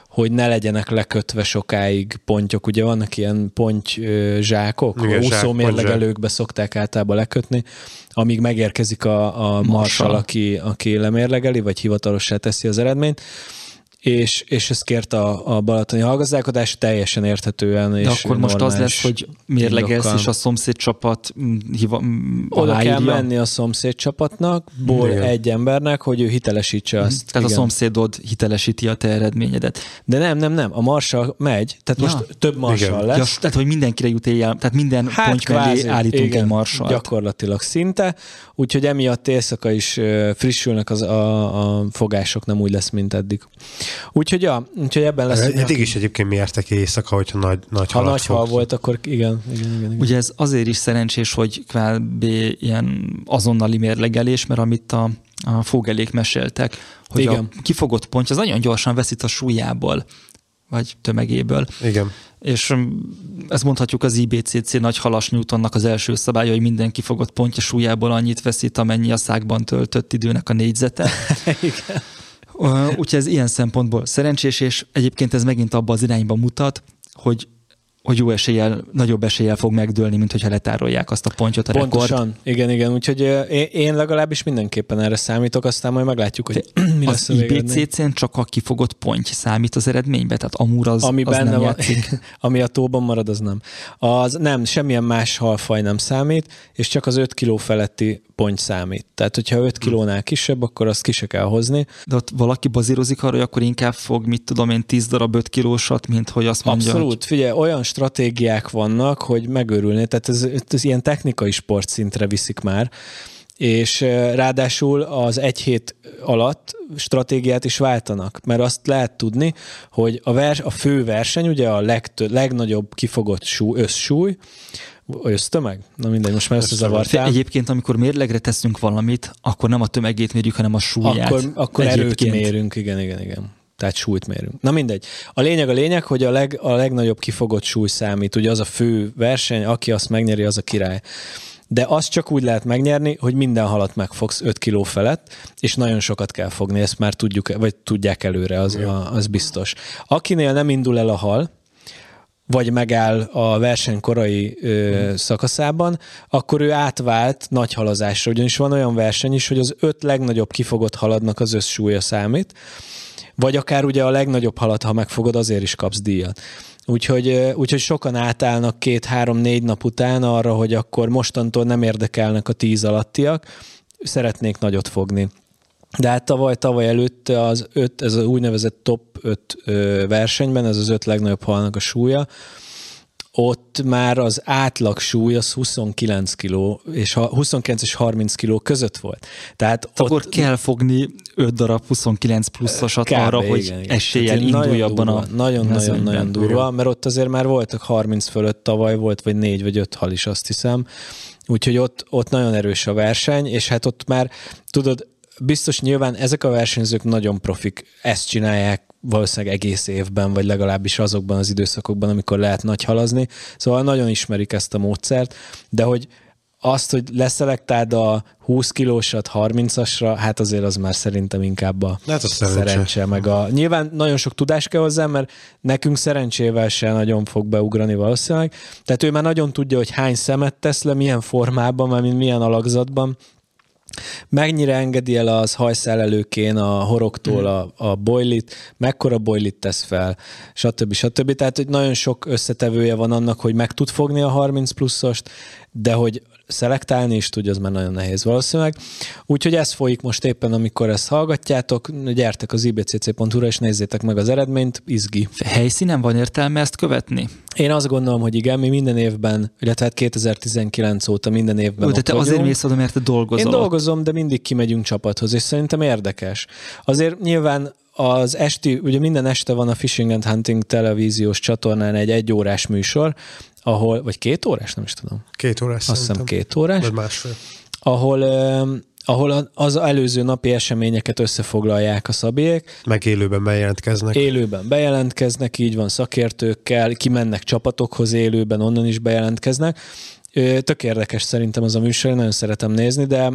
hogy ne legyenek lekötve sokáig pontyok. Ugye vannak ilyen ponty zsákok, úszó mérlegelőkbe szokták általában lekötni, amíg megérkezik a, a marsal, aki, aki lemérlegeli, vagy hivatalossá teszi az eredményt és, és ezt kért a, a balatoni hallgazdálkodás teljesen érthetően. De és akkor most az lesz, hogy mérlegelsz, és a szomszéd csapat mm, hiva, mm, Oda aláírja. kell menni a szomszéd csapatnak, ból Igen. egy embernek, hogy ő hitelesítse mhm. azt. Tehát Igen. a szomszédod hitelesíti a te eredményedet. De nem, nem, nem, a marsal megy, tehát ja. most több marsal Igen. lesz. Ja, tehát, hogy mindenkire jut éjjel, tehát minden hát pont kvázi, mellé állítunk Igen, egy marsalt. Gyakorlatilag szinte, úgyhogy emiatt éjszaka is frissülnek az, a, a fogások, nem úgy lesz, mint eddig. Úgyhogy, ja, úgyhogy ebben lesz. Eddig is egyébként miértek éjszaka, hogyha nagy, nagy Ha nagy hal volt, akkor igen, igen, igen, igen. Ugye ez azért is szerencsés, hogy kb. ilyen azonnali mérlegelés, mert amit a, a fogelék meséltek, hogy igen. a kifogott pontja az nagyon gyorsan veszít a súlyából, vagy tömegéből. Igen. És um, ezt mondhatjuk az IBCC nagy halas Newtonnak az első szabálya, hogy minden kifogott pontja súlyából annyit veszít, amennyi a szákban töltött időnek a négyzete. Igen. Úgyhogy ez ilyen szempontból szerencsés, és egyébként ez megint abba az irányba mutat, hogy hogy jó eséllyel, nagyobb eséllyel fog megdőlni, mint hogyha letárolják azt a pontot a Pontosan, rekord. igen, igen, úgyhogy én legalábbis mindenképpen erre számítok, aztán majd meglátjuk, hogy mi lesz az a IBCC-n csak a kifogott pontj számít az eredménybe, tehát amúr az, ami az benne nem van, ami a tóban marad, az nem. Az nem, semmilyen más halfaj nem számít, és csak az 5 kiló feletti pont számít. Tehát, hogyha 5 kilónál kisebb, akkor azt ki se kell hozni. De ott valaki bazírozik arra, hogy akkor inkább fog, mit tudom én, 10 darab 5 kilósat, mint hogy azt mondja. Abszolút. Hogy... Figyelj, olyan stratégiák vannak, hogy megőrülni. Tehát ez, ez ilyen technikai sportszintre viszik már és ráadásul az egy hét alatt stratégiát is váltanak, mert azt lehet tudni, hogy a, vers, a fő verseny, ugye a legtö, legnagyobb kifogott súly, összsúly, Össztömeg? Na mindegy, most már összezavartál. Egyébként, amikor mérlegre teszünk valamit, akkor nem a tömegét mérjük, hanem a súlyát. Akkor, akkor erőt mérünk, igen, igen, igen. Tehát súlyt mérünk. Na mindegy. A lényeg a lényeg, hogy a, leg, a legnagyobb kifogott súly számít. Ugye az a fő verseny, aki azt megnyeri, az a király. De azt csak úgy lehet megnyerni, hogy minden halat megfogsz 5 kiló felett, és nagyon sokat kell fogni, ezt már tudjuk, vagy tudják előre, az, a, az biztos. Akinél nem indul el a hal, vagy megáll a verseny korai ö, szakaszában, akkor ő átvált nagy halazásra, ugyanis van olyan verseny is, hogy az öt legnagyobb kifogott haladnak az összsúlya számít, vagy akár ugye a legnagyobb halat, ha megfogod, azért is kapsz díjat. Úgyhogy, úgyhogy sokan átállnak két-három-négy nap után arra, hogy akkor mostantól nem érdekelnek a tíz alattiak, szeretnék nagyot fogni. De hát tavaly, tavaly előtt az öt, ez az úgynevezett top 5 versenyben, ez az öt legnagyobb halnak a súlya, ott már az átlag súly az 29 kg, és 29 és 30 kg között volt. Tehát ott, akkor kell fogni 5 darab 29 pluszosat arra, igen, hogy igen. eséllyel indulj abban a Nagyon-nagyon-nagyon durva, mert ott azért már voltak 30 fölött tavaly volt, vagy 4 vagy 5 hal is azt hiszem. Úgyhogy ott, ott nagyon erős a verseny, és hát ott már, tudod, biztos nyilván ezek a versenyzők nagyon profik, ezt csinálják valószínűleg egész évben, vagy legalábbis azokban az időszakokban, amikor lehet nagy halazni. Szóval nagyon ismerik ezt a módszert, de hogy azt, hogy leszelektáld a 20 kilósat 30-asra, hát azért az már szerintem inkább a hát szerencse. szerencse. meg a... Nyilván nagyon sok tudás kell hozzá, mert nekünk szerencsével se nagyon fog beugrani valószínűleg. Tehát ő már nagyon tudja, hogy hány szemet tesz le, milyen formában, mert milyen alakzatban, Mennyire engedi el az hajszálelőkén a horogtól a, a boilit, mekkora boilit tesz fel, stb. stb. Tehát, hogy nagyon sok összetevője van annak, hogy meg tud fogni a 30 pluszost, de hogy szelektálni is tudja, az már nagyon nehéz valószínűleg. Úgyhogy ez folyik most éppen, amikor ezt hallgatjátok, gyertek az ibcc.hu-ra és nézzétek meg az eredményt, izgi. Helyszínen van értelme ezt követni? Én azt gondolom, hogy igen, mi minden évben, illetve hát 2019 óta minden évben Ó, de te azért mész oda, mert te dolgozol. Én dolgozom, de mindig kimegyünk csapathoz, és szerintem érdekes. Azért nyilván az esti, ugye minden este van a Fishing and Hunting televíziós csatornán egy egyórás műsor, ahol, vagy két órás, nem is tudom. Két órás Azt hiszem két órás. Vagy másfél. Ahol, ahol az előző napi eseményeket összefoglalják a szabélyek. Meg élőben bejelentkeznek. Élőben bejelentkeznek, így van szakértőkkel, kimennek csapatokhoz élőben, onnan is bejelentkeznek. Tök érdekes szerintem az a műsor, nagyon szeretem nézni, de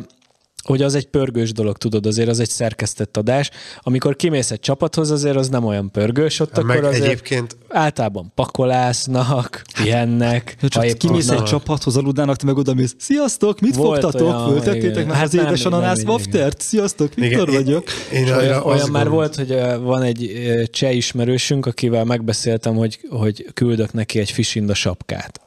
hogy az egy pörgős dolog, tudod, azért az egy szerkesztett adás. Amikor kimész egy csapathoz, azért az nem olyan pörgős, ott Meg akkor azért egyébként... általában pakolásznak, pihennek. Ja, csak kimész egy csapathoz, aludának, te meg oda mész, sziasztok, mit Volt fogtatok? Föltettétek meg hát az édes ananász waftert? Sziasztok, Viktor vagyok. Én, én olyan, olyan már volt, hogy van egy cseh ismerősünk, akivel megbeszéltem, hogy, hogy küldök neki egy fisinda sapkát.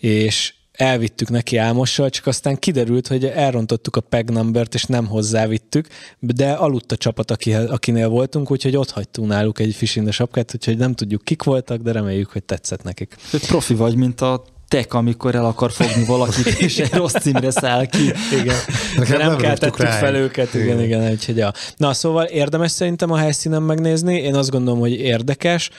És elvittük neki álmossal, csak aztán kiderült, hogy elrontottuk a peg numbert, és nem hozzávittük, de aludt a csapat, akinél voltunk, úgyhogy ott hagytunk náluk egy fisinde sapkát, úgyhogy nem tudjuk kik voltak, de reméljük, hogy tetszett nekik. Profi vagy, mint a tek, amikor el akar fogni valakit, és egy rossz címre száll ki. Igen. De nem, nem keltettük fel őket, igen, igen. igen úgyhogy ja. Na, szóval érdemes szerintem a helyszínen megnézni, én azt gondolom, hogy érdekes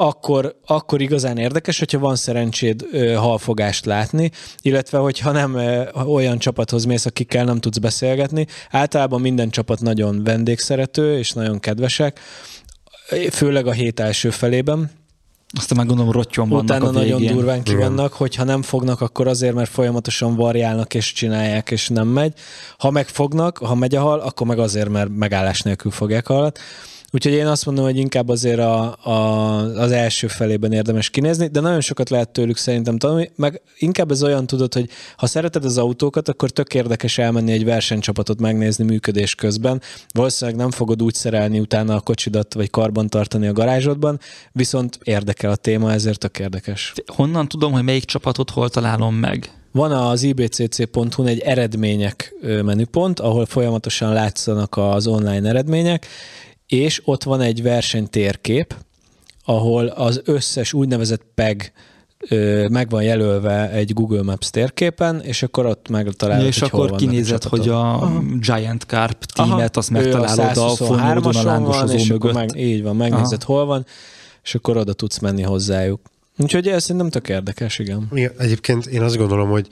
akkor, akkor igazán érdekes, hogyha van szerencséd ö, halfogást látni, illetve hogyha nem ö, olyan csapathoz mész, akikkel nem tudsz beszélgetni. Általában minden csapat nagyon vendégszerető és nagyon kedvesek, főleg a hét első felében. Aztán meg gondolom rottyon vannak Utána a nagyon durván kivannak, hogyha nem fognak, akkor azért, mert folyamatosan varjálnak és csinálják, és nem megy. Ha megfognak, ha megy a hal, akkor meg azért, mert megállás nélkül fogják halat. Úgyhogy én azt mondom, hogy inkább azért a, a, az első felében érdemes kinézni, de nagyon sokat lehet tőlük szerintem tanulni, meg inkább ez olyan tudod, hogy ha szereted az autókat, akkor tök érdekes elmenni egy versenycsapatot megnézni működés közben. Valószínűleg nem fogod úgy szerelni utána a kocsidat, vagy karban tartani a garázsodban, viszont érdekel a téma, ezért tök érdekes. Honnan tudom, hogy melyik csapatot hol találom meg? Van az ibcc.hu egy eredmények menüpont, ahol folyamatosan látszanak az online eredmények, és ott van egy versenytérkép, ahol az összes úgynevezett PEG meg van jelölve egy Google Maps térképen, és akkor ott megtalálod, ja, és hogy akkor kinézed, hogy a Aha. Giant Carp tímet, azt megtalálod a, a folyamodon a lángosozó mögött. Meg, így van, megnézed, Aha. hol van, és akkor oda tudsz menni hozzájuk. Úgyhogy ez szerintem tök érdekes, igen. igen. Egyébként én azt gondolom, hogy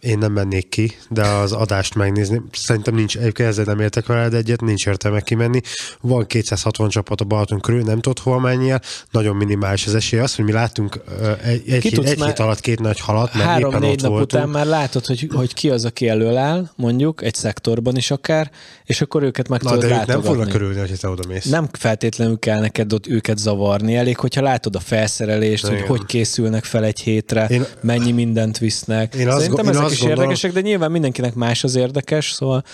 én nem mennék ki, de az adást megnézni. Szerintem nincs, egyébként ezzel nem értek veled egyet, nincs értelme kimenni. Van 260 csapat a Balaton körül, nem tudod hol menjél, nagyon minimális az esély. Az, hogy mi láttunk egy, egy, hét, egy hét alatt két nagy halat, mert három, éppen négy ott nap voltunk. után már látod, hogy, hogy ki az, aki elől áll, mondjuk, egy szektorban is akár, és akkor őket meg Na, tudod de ők nem fognak körülni, hogy te oda mész. Nem feltétlenül kell neked ott őket zavarni, elég, hogyha látod a felszerelést, hogy hogy készülnek fel egy hétre, én, mennyi mindent visznek. Én Szerintem azt, ezek is gondolom, érdekesek, de nyilván mindenkinek más az érdekes, szóval...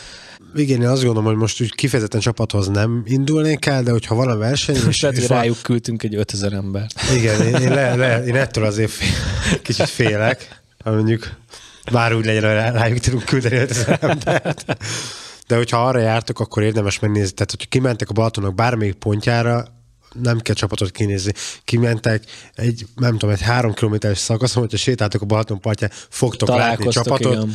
Igen, én azt gondolom, hogy most úgy kifejezetten csapathoz nem indulnék el, de hogyha van a verseny... És lehet, hogy rájuk van... küldtünk egy 5000 embert. Igen, én, én, le, le, én ettől azért fél, kicsit félek, ha mondjuk bár úgy legyen, hogy rájuk tudunk küldeni 5000 embert. De hogyha arra jártok, akkor érdemes megnézni. Tehát, hogyha kimentek a Balatonok bármelyik pontjára, nem kell csapatot kinézni. Kimentek egy, nem tudom, egy három kilométeres szakaszon, hogyha sétáltok a Balaton partján, fogtok látni csapatot. Igen.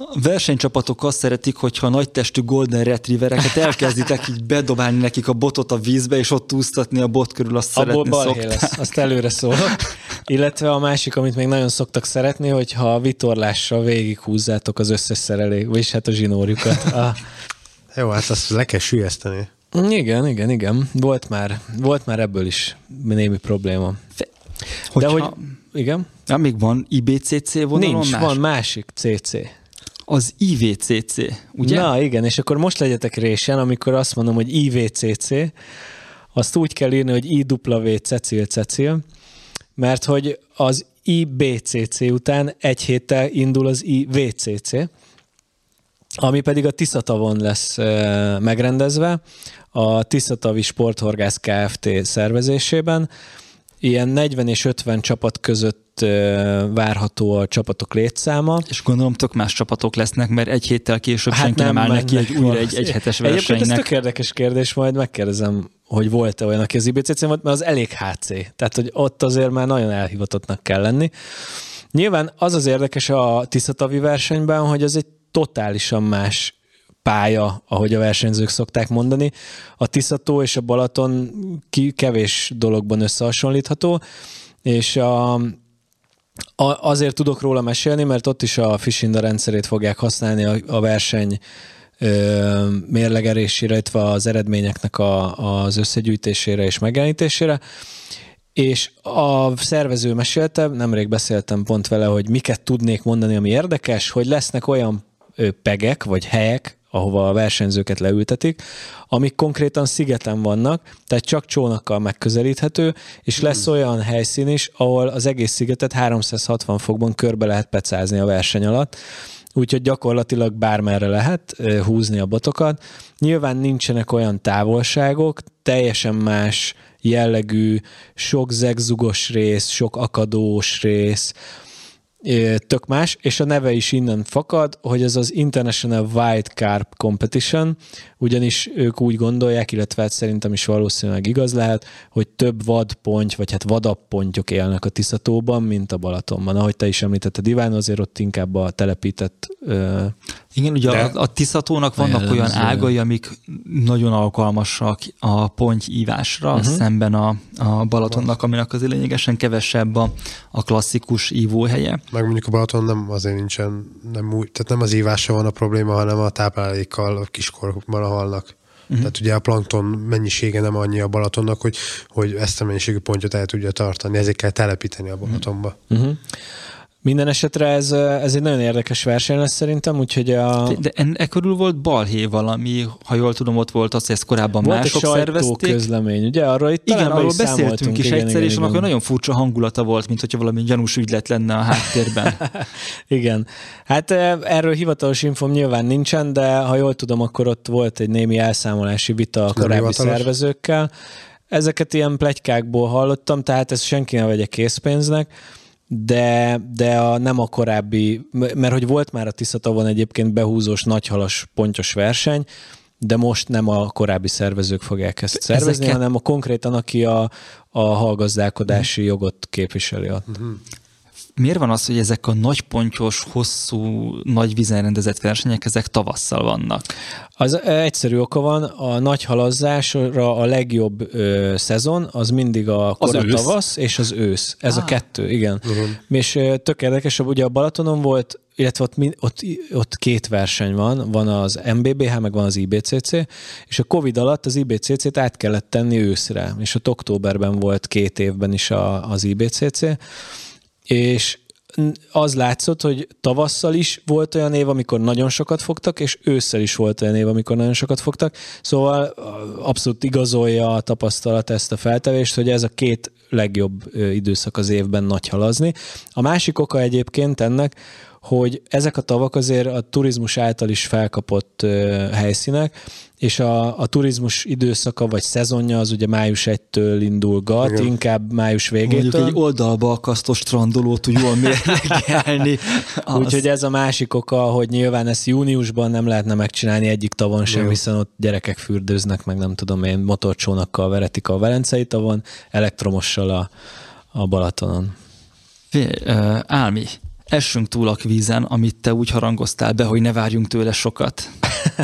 A versenycsapatok azt szeretik, hogyha a nagytestű golden retrievereket elkezditek így bedobálni nekik a botot a vízbe, és ott úsztatni a bot körül, azt Abból szeretni szokták. lesz, azt előre szólok. Illetve a másik, amit még nagyon szoktak szeretni, hogyha a vitorlással végighúzzátok az összes szerelék, vagyis hát a zsinórjukat. A... Jó, hát azt le kell sülyezteni. Igen, igen, igen. Volt már, volt már ebből is némi probléma. Hogyha, De hogy, igen? Amíg van IBCC vonalon Nincs, más? van másik CC. Az IVCC, ugye? Na igen, és akkor most legyetek résen, amikor azt mondom, hogy IVCC, azt úgy kell írni, hogy IW Cecil Cecil, mert hogy az IBCC után egy héttel indul az IVCC, ami pedig a Tiszatavon lesz megrendezve, a Tiszatavi Sporthorgász Kft. szervezésében. Ilyen 40 és 50 csapat között várható a csapatok létszáma. És gondolom tök más csapatok lesznek, mert egy héttel később hát senki nem, nem áll neki egy újra egy egyhetes versenynek. Egyébként ez tök érdekes kérdés, majd megkérdezem, hogy volt-e olyan, aki az IBCC volt, mert az elég HC. Tehát, hogy ott azért már nagyon elhivatottnak kell lenni. Nyilván az az érdekes a Tiszatavi versenyben, hogy az egy totálisan más pálya, ahogy a versenyzők szokták mondani. A Tiszató és a Balaton kevés dologban összehasonlítható, és a, azért tudok róla mesélni, mert ott is a Fishinda rendszerét fogják használni a, a verseny ö, mérlegerésére, illetve az eredményeknek a, az összegyűjtésére és megjelenítésére. És a szervező mesélte, nemrég beszéltem pont vele, hogy miket tudnék mondani, ami érdekes, hogy lesznek olyan pegek vagy helyek, ahova a versenyzőket leültetik, amik konkrétan szigeten vannak, tehát csak csónakkal megközelíthető, és lesz hmm. olyan helyszín is, ahol az egész szigetet 360 fokban körbe lehet pecázni a verseny alatt, úgyhogy gyakorlatilag bármerre lehet húzni a botokat. Nyilván nincsenek olyan távolságok, teljesen más jellegű, sok zegzugos rész, sok akadós rész, tök más, és a neve is innen fakad, hogy ez az International White Carp Competition, ugyanis ők úgy gondolják, illetve hát szerintem is valószínűleg igaz lehet, hogy több vadponty, vagy hát vadabb pontyok élnek a Tiszatóban, mint a Balatonban. Ahogy te is említetted, Iván, azért ott inkább a telepített igen, ugye a, a Tiszatónak vannak olyan ágai, amik nagyon alkalmasak a pontyívásra, uh-huh. szemben a, a Balatonnak, aminek azért lényegesen kevesebb a, a klasszikus ívóhelye. Meg mondjuk a Balaton nem azért nincsen, nem úgy, tehát nem az ívással van a probléma, hanem a táplálékkal a kiskorokban a halnak. Uh-huh. Tehát ugye a plankton mennyisége nem annyi a Balatonnak, hogy, hogy ezt a mennyiségű pontyot el tudja tartani, ezért kell telepíteni a Balatonba. Uh-huh. Minden esetre ez, ez egy nagyon érdekes verseny lesz szerintem, úgyhogy a... De e körül volt balhé valami, ha jól tudom, ott volt az, hogy ezt korábban volt mások egy szervezték. közlemény, ugye? Arról itt igen, arról beszéltünk is igen, egyszer, igen, és annak nagyon furcsa hangulata volt, mint hogyha valami gyanús ügylet lenne a háttérben. igen. Hát erről hivatalos infom nyilván nincsen, de ha jól tudom, akkor ott volt egy némi elszámolási vita a korábbi hivatalos? szervezőkkel. Ezeket ilyen plegykákból hallottam, tehát ezt senki ne vegye készpénznek de, de a, nem a korábbi, mert hogy volt már a Tiszatavon egyébként behúzós nagyhalas pontyos verseny, de most nem a korábbi szervezők fogják ezt szervezni, Ezeket... hanem a konkrétan, aki a, a hallgazdálkodási jogot képviseli ott. Uh-huh. Miért van az, hogy ezek a nagypontyos, hosszú, nagy vízen rendezett versenyek, ezek tavasszal vannak? Az egyszerű oka van, a nagy halazzásra a legjobb ö, szezon az mindig a kora tavasz és az ősz. Ez ah. a kettő, igen. Uh-huh. És ö, tök érdekes, ugye a Balatonon volt illetve ott, ott, ott két verseny van, van az MBBH, meg van az IBCC, és a Covid alatt az IBCC-t át kellett tenni őszre, és ott októberben volt két évben is a, az IBCC, és az látszott, hogy tavasszal is volt olyan év, amikor nagyon sokat fogtak, és ősszel is volt olyan év, amikor nagyon sokat fogtak. Szóval abszolút igazolja a tapasztalat ezt a feltevést, hogy ez a két legjobb időszak az évben nagy halazni. A másik oka egyébként ennek, hogy ezek a tavak azért a turizmus által is felkapott helyszínek, és a, a turizmus időszaka vagy szezonja az ugye május 1-től indulgat, Igen. inkább május végétől. Mondjuk egy oldalba akasztó strandolót úgy jól mérlegelni. Úgyhogy ez a másik oka, hogy nyilván ezt júniusban nem lehetne megcsinálni egyik tavon sem, Jó. hiszen ott gyerekek fürdőznek, meg nem tudom én, motorcsónakkal veretik a Velencei tavon, elektromossal a, a Balatonon. Fé, uh, Álmi, essünk túl a kvízen, amit te úgy harangoztál be, hogy ne várjunk tőle sokat.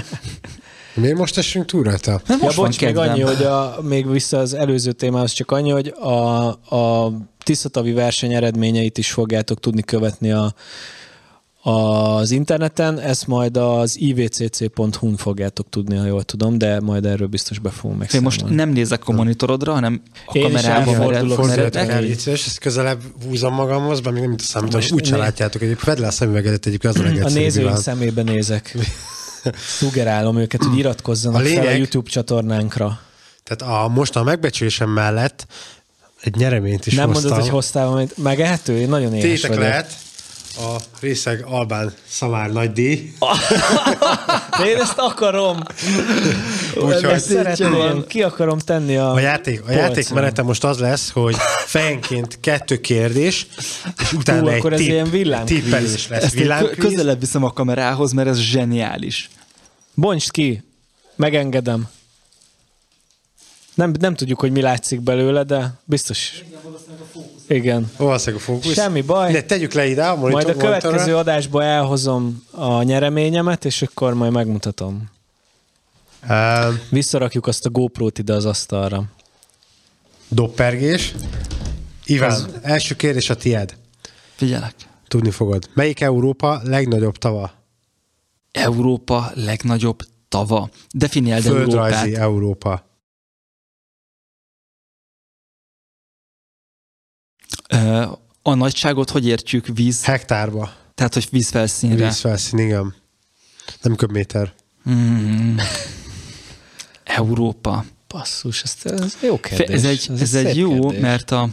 Miért most esünk túl rajta? Nem ja, bocs, még annyi, hogy a, még vissza az előző témához, csak annyi, hogy a, a Tiszatavi verseny eredményeit is fogjátok tudni követni a, az interneten, ezt majd az ivcc.hu-n fogjátok tudni, ha jól tudom, de majd erről biztos be fogunk megszámolni. Én most nem nézek a monitorodra, hanem a Én kamerába fordulok. ezt közelebb húzom magamhoz, mert még nem tudom számítom, úgy se látjátok, egyébként vedd le a szemüvegedet egyébként az a A nézőink szemébe nézek. Szugerálom őket, hogy iratkozzanak a lényeg, fel a YouTube csatornánkra. Tehát a, most a megbecsülésem mellett egy nyereményt is Nem hoztam. mondod, hogy hoztál valamit megehető? Én nagyon éhes Tétek vagyok. lehet a részeg Albán Szamár nagy díj. Én ezt akarom. Úgyhogy ezt szeretném. Ki akarom tenni a A játék, a játék menete most az lesz, hogy fejenként kettő kérdés, és utána Hú, egy akkor ez tipp, ilyen tippelés lesz. Ezt közelebb viszem a kamerához, mert ez zseniális. Bontsd ki, megengedem. Nem, nem tudjuk, hogy mi látszik belőle, de biztos. Igen. Valószínűleg a fókusz. Semmi baj. De tegyük le ide a monitor, Majd a következő monitorra. adásba elhozom a nyereményemet, és akkor majd megmutatom. Uh, Visszarakjuk azt a GoPro-t ide az asztalra. Doppergés. Iván, az... első kérdés a tied. Figyelek. Tudni fogod. Melyik Európa legnagyobb tava? Európa legnagyobb tava. Definiáld Földrajzi Európát. Európa. A nagyságot hogy értjük víz? Hektárba. Tehát, hogy vízfelszínre. Vízfelszín, igen. Nem köbméter. Mm. Európa. Basszus, ez, ez jó kérdés. Ez egy, ez, ez egy jó, kérdés. mert a,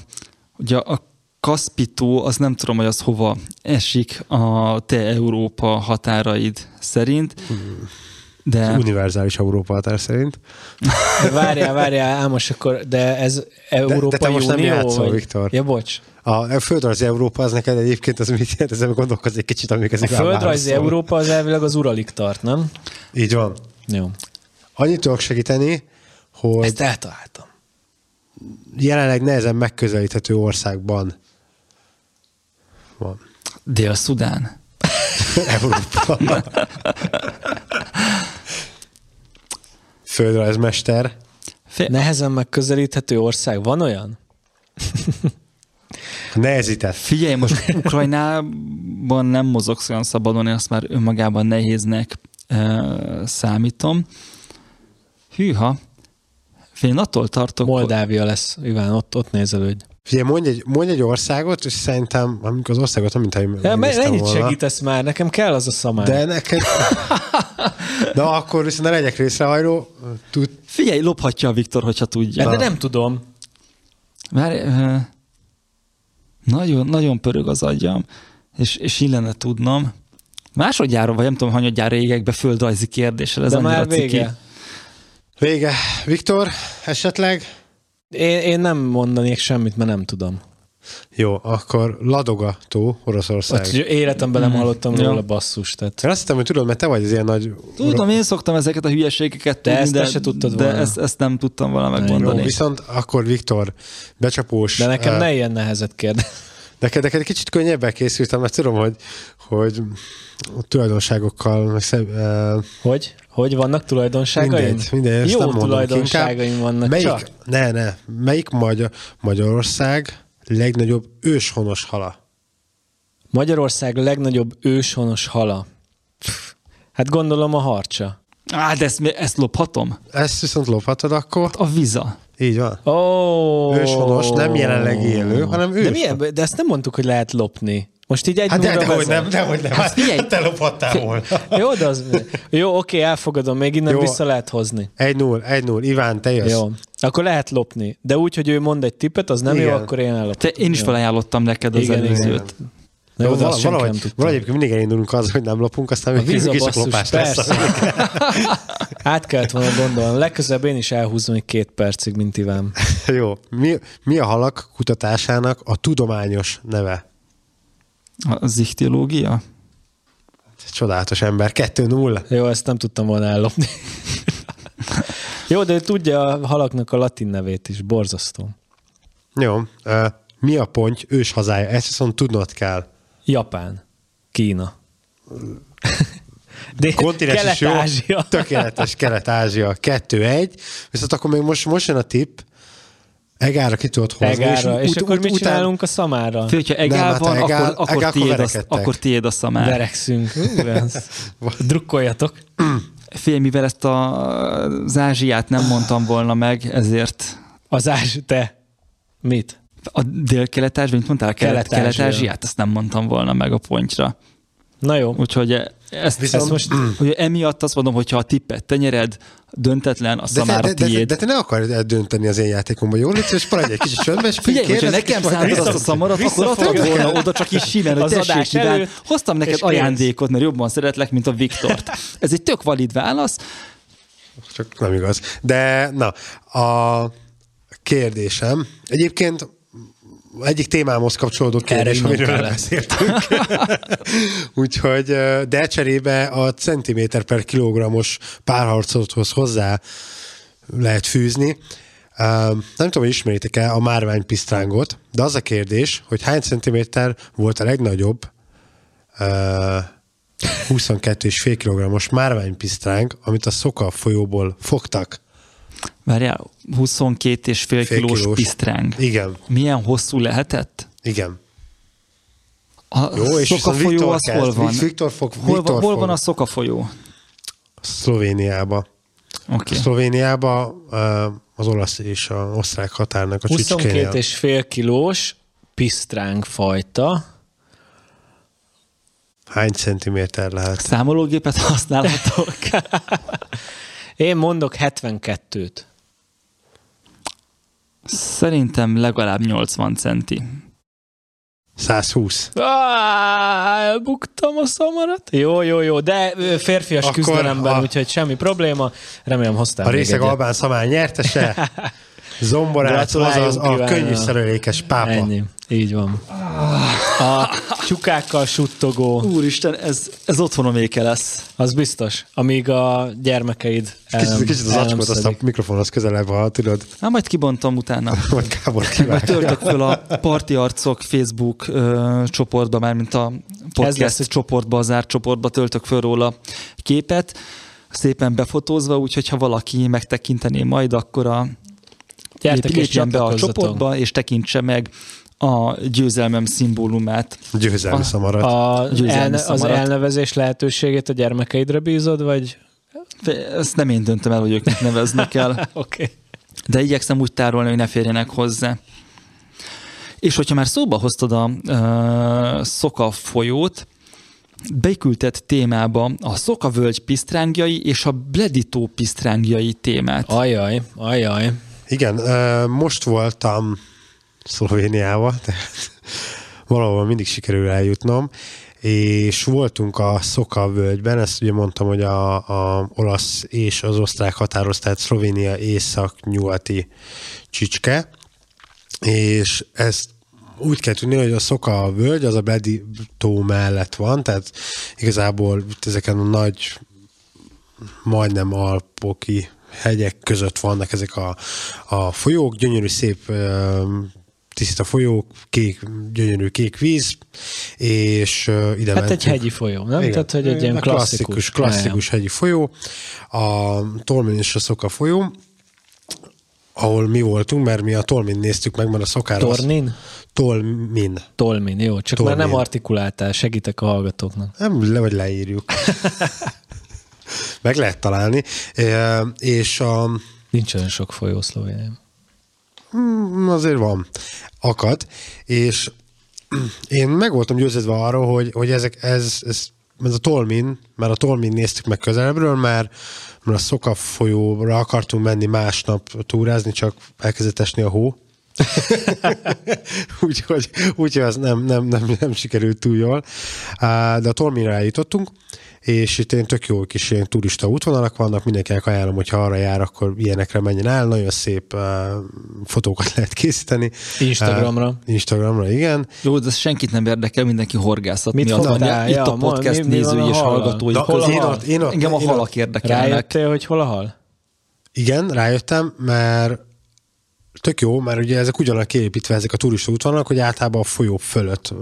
ugye a Kaszpitó, az nem tudom, hogy az hova esik a te Európa határaid szerint. Hmm. De... Az univerzális Európa határ szerint. Várjál, várjál, Ámos, akkor, de ez Európa de, de te most Unió, nem játszol, vagy? Viktor. Ja, bocs. A földrajzi Európa az neked egyébként az mit jelent? Ezen gondolkoz egy kicsit, amíg ez A földrajzi Európa az elvileg az Uralig tart, nem? Így van. Jó. Annyit tudok segíteni, hogy... Ezt eltaláltam. Jelenleg nehezen megközelíthető országban van. Dél-Szudán. Európa. Földrajzmester. Fél... Nehezen megközelíthető ország. Van olyan? Nehezített. Figyelj, most Ukrajnában nem mozogsz olyan szabadon, én azt már önmagában nehéznek e, számítom. Hűha. Én attól tartok... Moldávia lesz, Iván, ott, ott nézelődj. Figyelj, mondj egy, mondj egy országot, és szerintem, amikor az országot, amint én ja, Mennyit volna. segítesz már? Nekem kell az a szamár. De neked... De akkor viszont ne legyek részrehajló. Tud... Figyelj, lophatja a Viktor, hogyha tudja. De nem tudom. Már uh, nagyon, nagyon pörög az agyam, és, és illene tudnom. Másodjára, vagy nem tudom, hanyadjára égek be földrajzi kérdéssel. Ez De már vége. Ciki. Vége. Viktor, esetleg? Én, én nem mondanék semmit, mert nem tudom. Jó, akkor Ladoga tó, Oroszország. Ott életemben nem hallottam mm. róla basszus. Tehát. Én azt hittem, hogy tudod, mert te vagy az ilyen nagy... Tudom, én szoktam ezeket a hülyeségeket de tudni, ezt de, tudtad de ezt, ezt, nem tudtam volna megmondani. Jó, viszont akkor Viktor, becsapós... De nekem uh, ne ilyen nehezet kérdez. Neked, neked kicsit könnyebben készültem, mert tudom, hogy, hogy tulajdonságokkal... Meg szeb, uh, hogy? Hogy vannak tulajdonságaim? Mindegy, mindegy Jó nem tulajdonságaim vannak melyik, csak. Ne, ne. Melyik Magyar, Magyarország legnagyobb őshonos hala? Magyarország legnagyobb őshonos hala? Pff, hát gondolom a harcsa. Á, de ezt, ezt lophatom? Ezt viszont lophatod akkor? A viza. Így van. Oh. Őshonos, nem jelenleg élő, hanem ős. De, milyen, de ezt nem mondtuk, hogy lehet lopni. Most így egy hát de, de, hogy nem, de, hogy nem. Hát, figyelj, te lophattál volna. Jó, de az, jó, oké, elfogadom, még innen jó. vissza lehet hozni. Egy null, egy null, Iván, te jössz. Jó, akkor lehet lopni. De úgy, hogy ő mond egy tippet, az nem Igen. jó, akkor én ellopom. Te, én is felajánlottam neked az igen, előzőt. Na jó, val- valahogy, valahogy mindig elindulunk az, hogy nem lopunk, aztán még is a lopás lesz. Át kellett volna gondolni. Legközelebb én is elhúzom egy két percig, mint Iván. jó. Mi, mi a halak kutatásának a tudományos neve? A zichtilógia? Csodálatos ember, 2-0. Jó, ezt nem tudtam volna ellopni. Jó, de tudja a halaknak a latin nevét is, borzasztó. Jó, uh, mi a ponty ős hazája? Ezt viszont tudnod kell. Japán. Kína. De Kontinens is jó. Tökéletes Kelet-Ázsia. 2-1. Viszont akkor még most, most jön a tipp. Egára ki tudod hozni. Egára. És, és ut- akkor ut- mit után... csinálunk a szamára? Fő, hogyha egál nem, hát van, egál, akkor, akkor, tiéd a, akkor tiéd a szamár. Verekszünk. Drukkoljatok. Fél, mivel ezt a, az Ázsiát nem mondtam volna meg, ezért... Az Ázsi, te? Mit? A dél-kelet-ázsiát, mint mondtál? Kelet-ázsiát, ezt nem mondtam volna meg a pontra. Na jó. Úgyhogy ezt, Viszont, ezt most, hogy emiatt azt mondom, hogyha a tippet te nyered, döntetlen, a szamára de, de, de, de, te ne akarod eldönteni az én játékomban, jól légy, és maradj egy kicsit csöndbe, és Figyelj, hogyha nekem szántad azt a szamarat, akkor adtad volna oda csak is simán, hogy tessék, Iván, hoztam neked ajándékot, mert jobban szeretlek, mint a Viktort. Ez egy tök valid válasz. Csak nem igaz. De na, a kérdésem, egyébként egyik témámhoz kapcsolódó kérdés, amiről beszéltünk. Úgyhogy, de cserébe a centiméter per kilogrammos párharcothoz hozzá lehet fűzni. Nem tudom, hogy ismeritek-e a márványpisztrángot, de az a kérdés, hogy hány centiméter volt a legnagyobb 22,5 kg-os márványpisztránk, amit a Szoka folyóból fogtak. Várjál, 22 és fél, fél kilós, kilós pisztráng. Igen. Milyen hosszú lehetett? Igen. A Jó, és szokafolyó az hol van? Viktor fog, hol, Viktor hol fog. van a szokafolyó? Szlovéniába. Okay. Szlovéniába az olasz és az osztrák határnak a 22 és fél kilós pisztránk fajta. Hány centiméter lehet? Számológépet használhatok? Én mondok 72-t. Szerintem legalább 80 centi. 120. Ah, elbuktam a szamarat. Jó, jó, jó, de férfias Akkor küzdelemben, a... úgyhogy semmi probléma. Remélem hoztál A részeg Albán Szamán nyertese. Zomborát az a könnyű szerelékes pápa. Ennyi. Így van. A csukákkal suttogó. Úristen, ez, ez otthonoméke lesz. Az biztos. Amíg a gyermekeid el, Kicsit, kicsit az acskot, azt a mikrofonhoz közelebb, ha tudod. Na, majd kibontom utána. Majd Gábor Majd töltök föl a Parti Arcok Facebook ö, csoportba, mármint a podcast lesz, csoportba, a zárt csoportba töltök föl róla képet, szépen befotózva, úgyhogy ha valaki megtekintené majd, akkor a Gyertek lépjen be a csoportba, és tekintse meg a győzelmem szimbólumát. Győzelmi szamarat. A, győzelmi elne, szamarat. Az elnevezés lehetőségét a gyermekeidre bízod, vagy? Ezt nem én döntöm el, hogy ők neveznek el. Oké. okay. De igyekszem úgy tárolni, hogy ne férjenek hozzá. És hogyha már szóba hoztad a uh, Szoka folyót, beküldett témába a Szokavölgy pisztrángjai és a Bleditó pisztrángjai témát. Ajaj, ajaj. Igen, most voltam Szlovéniába, tehát valahol mindig sikerül eljutnom, és voltunk a Szoka völgyben, ezt ugye mondtam, hogy a, a olasz és az osztrák határoz, tehát Szlovénia észak-nyugati csicske, és ezt úgy kell tudni, hogy a Szoka völgy az a Bledi tó mellett van, tehát igazából ezeken a nagy, majdnem alpoki hegyek között vannak ezek a, a folyók, gyönyörű szép tiszta folyók, kék, gyönyörű kék víz, és uh, ide Hát mentünk. egy hegyi folyó, nem? Igen. Tehát, hogy egy ilyen klasszikus. Klasszikus, klasszikus hegyi folyó. A Tolmin és a Szoka folyó, ahol mi voltunk, mert mi a Tolmin néztük meg, mert a szokára... Tornin? Az... Tolmin. Tolmin, jó. Csak Tolmin. már nem artikuláltál, segítek a hallgatóknak. Nem, le, vagy leírjuk. meg lehet találni. És a... Nincs olyan sok folyó Szlovéniában. Hmm, azért van. Akad. És én meg voltam győződve arra, hogy, hogy ezek, ez, ez, ez a Tolmin, mert a Tolmin néztük meg közelebbről, mert, mert a Szoka folyóra akartunk menni másnap túrázni, csak elkezdett esni a hó. úgyhogy, úgyhogy az nem, nem, nem, nem sikerült túl jól. De a Tolminra eljutottunk, és itt én tök jó kis ilyen turista útvonalak vannak, mindenkinek ajánlom, hogy ha arra jár, akkor ilyenekre menjen el, nagyon szép uh, fotókat lehet készíteni. Instagramra. Uh, Instagramra, igen. Jó, de ez senkit nem érdekel, mindenki horgászat Mit miatt van. Itt ja, a podcast mi, mi nézői és hallgatói között. Engem a halak érdekelnek. Rájöttél, hogy hol a hal? Igen, rájöttem, mert tök jó, mert ugye ezek ugyanak kiépítve ezek a turista útvonalak, hogy általában a folyó fölött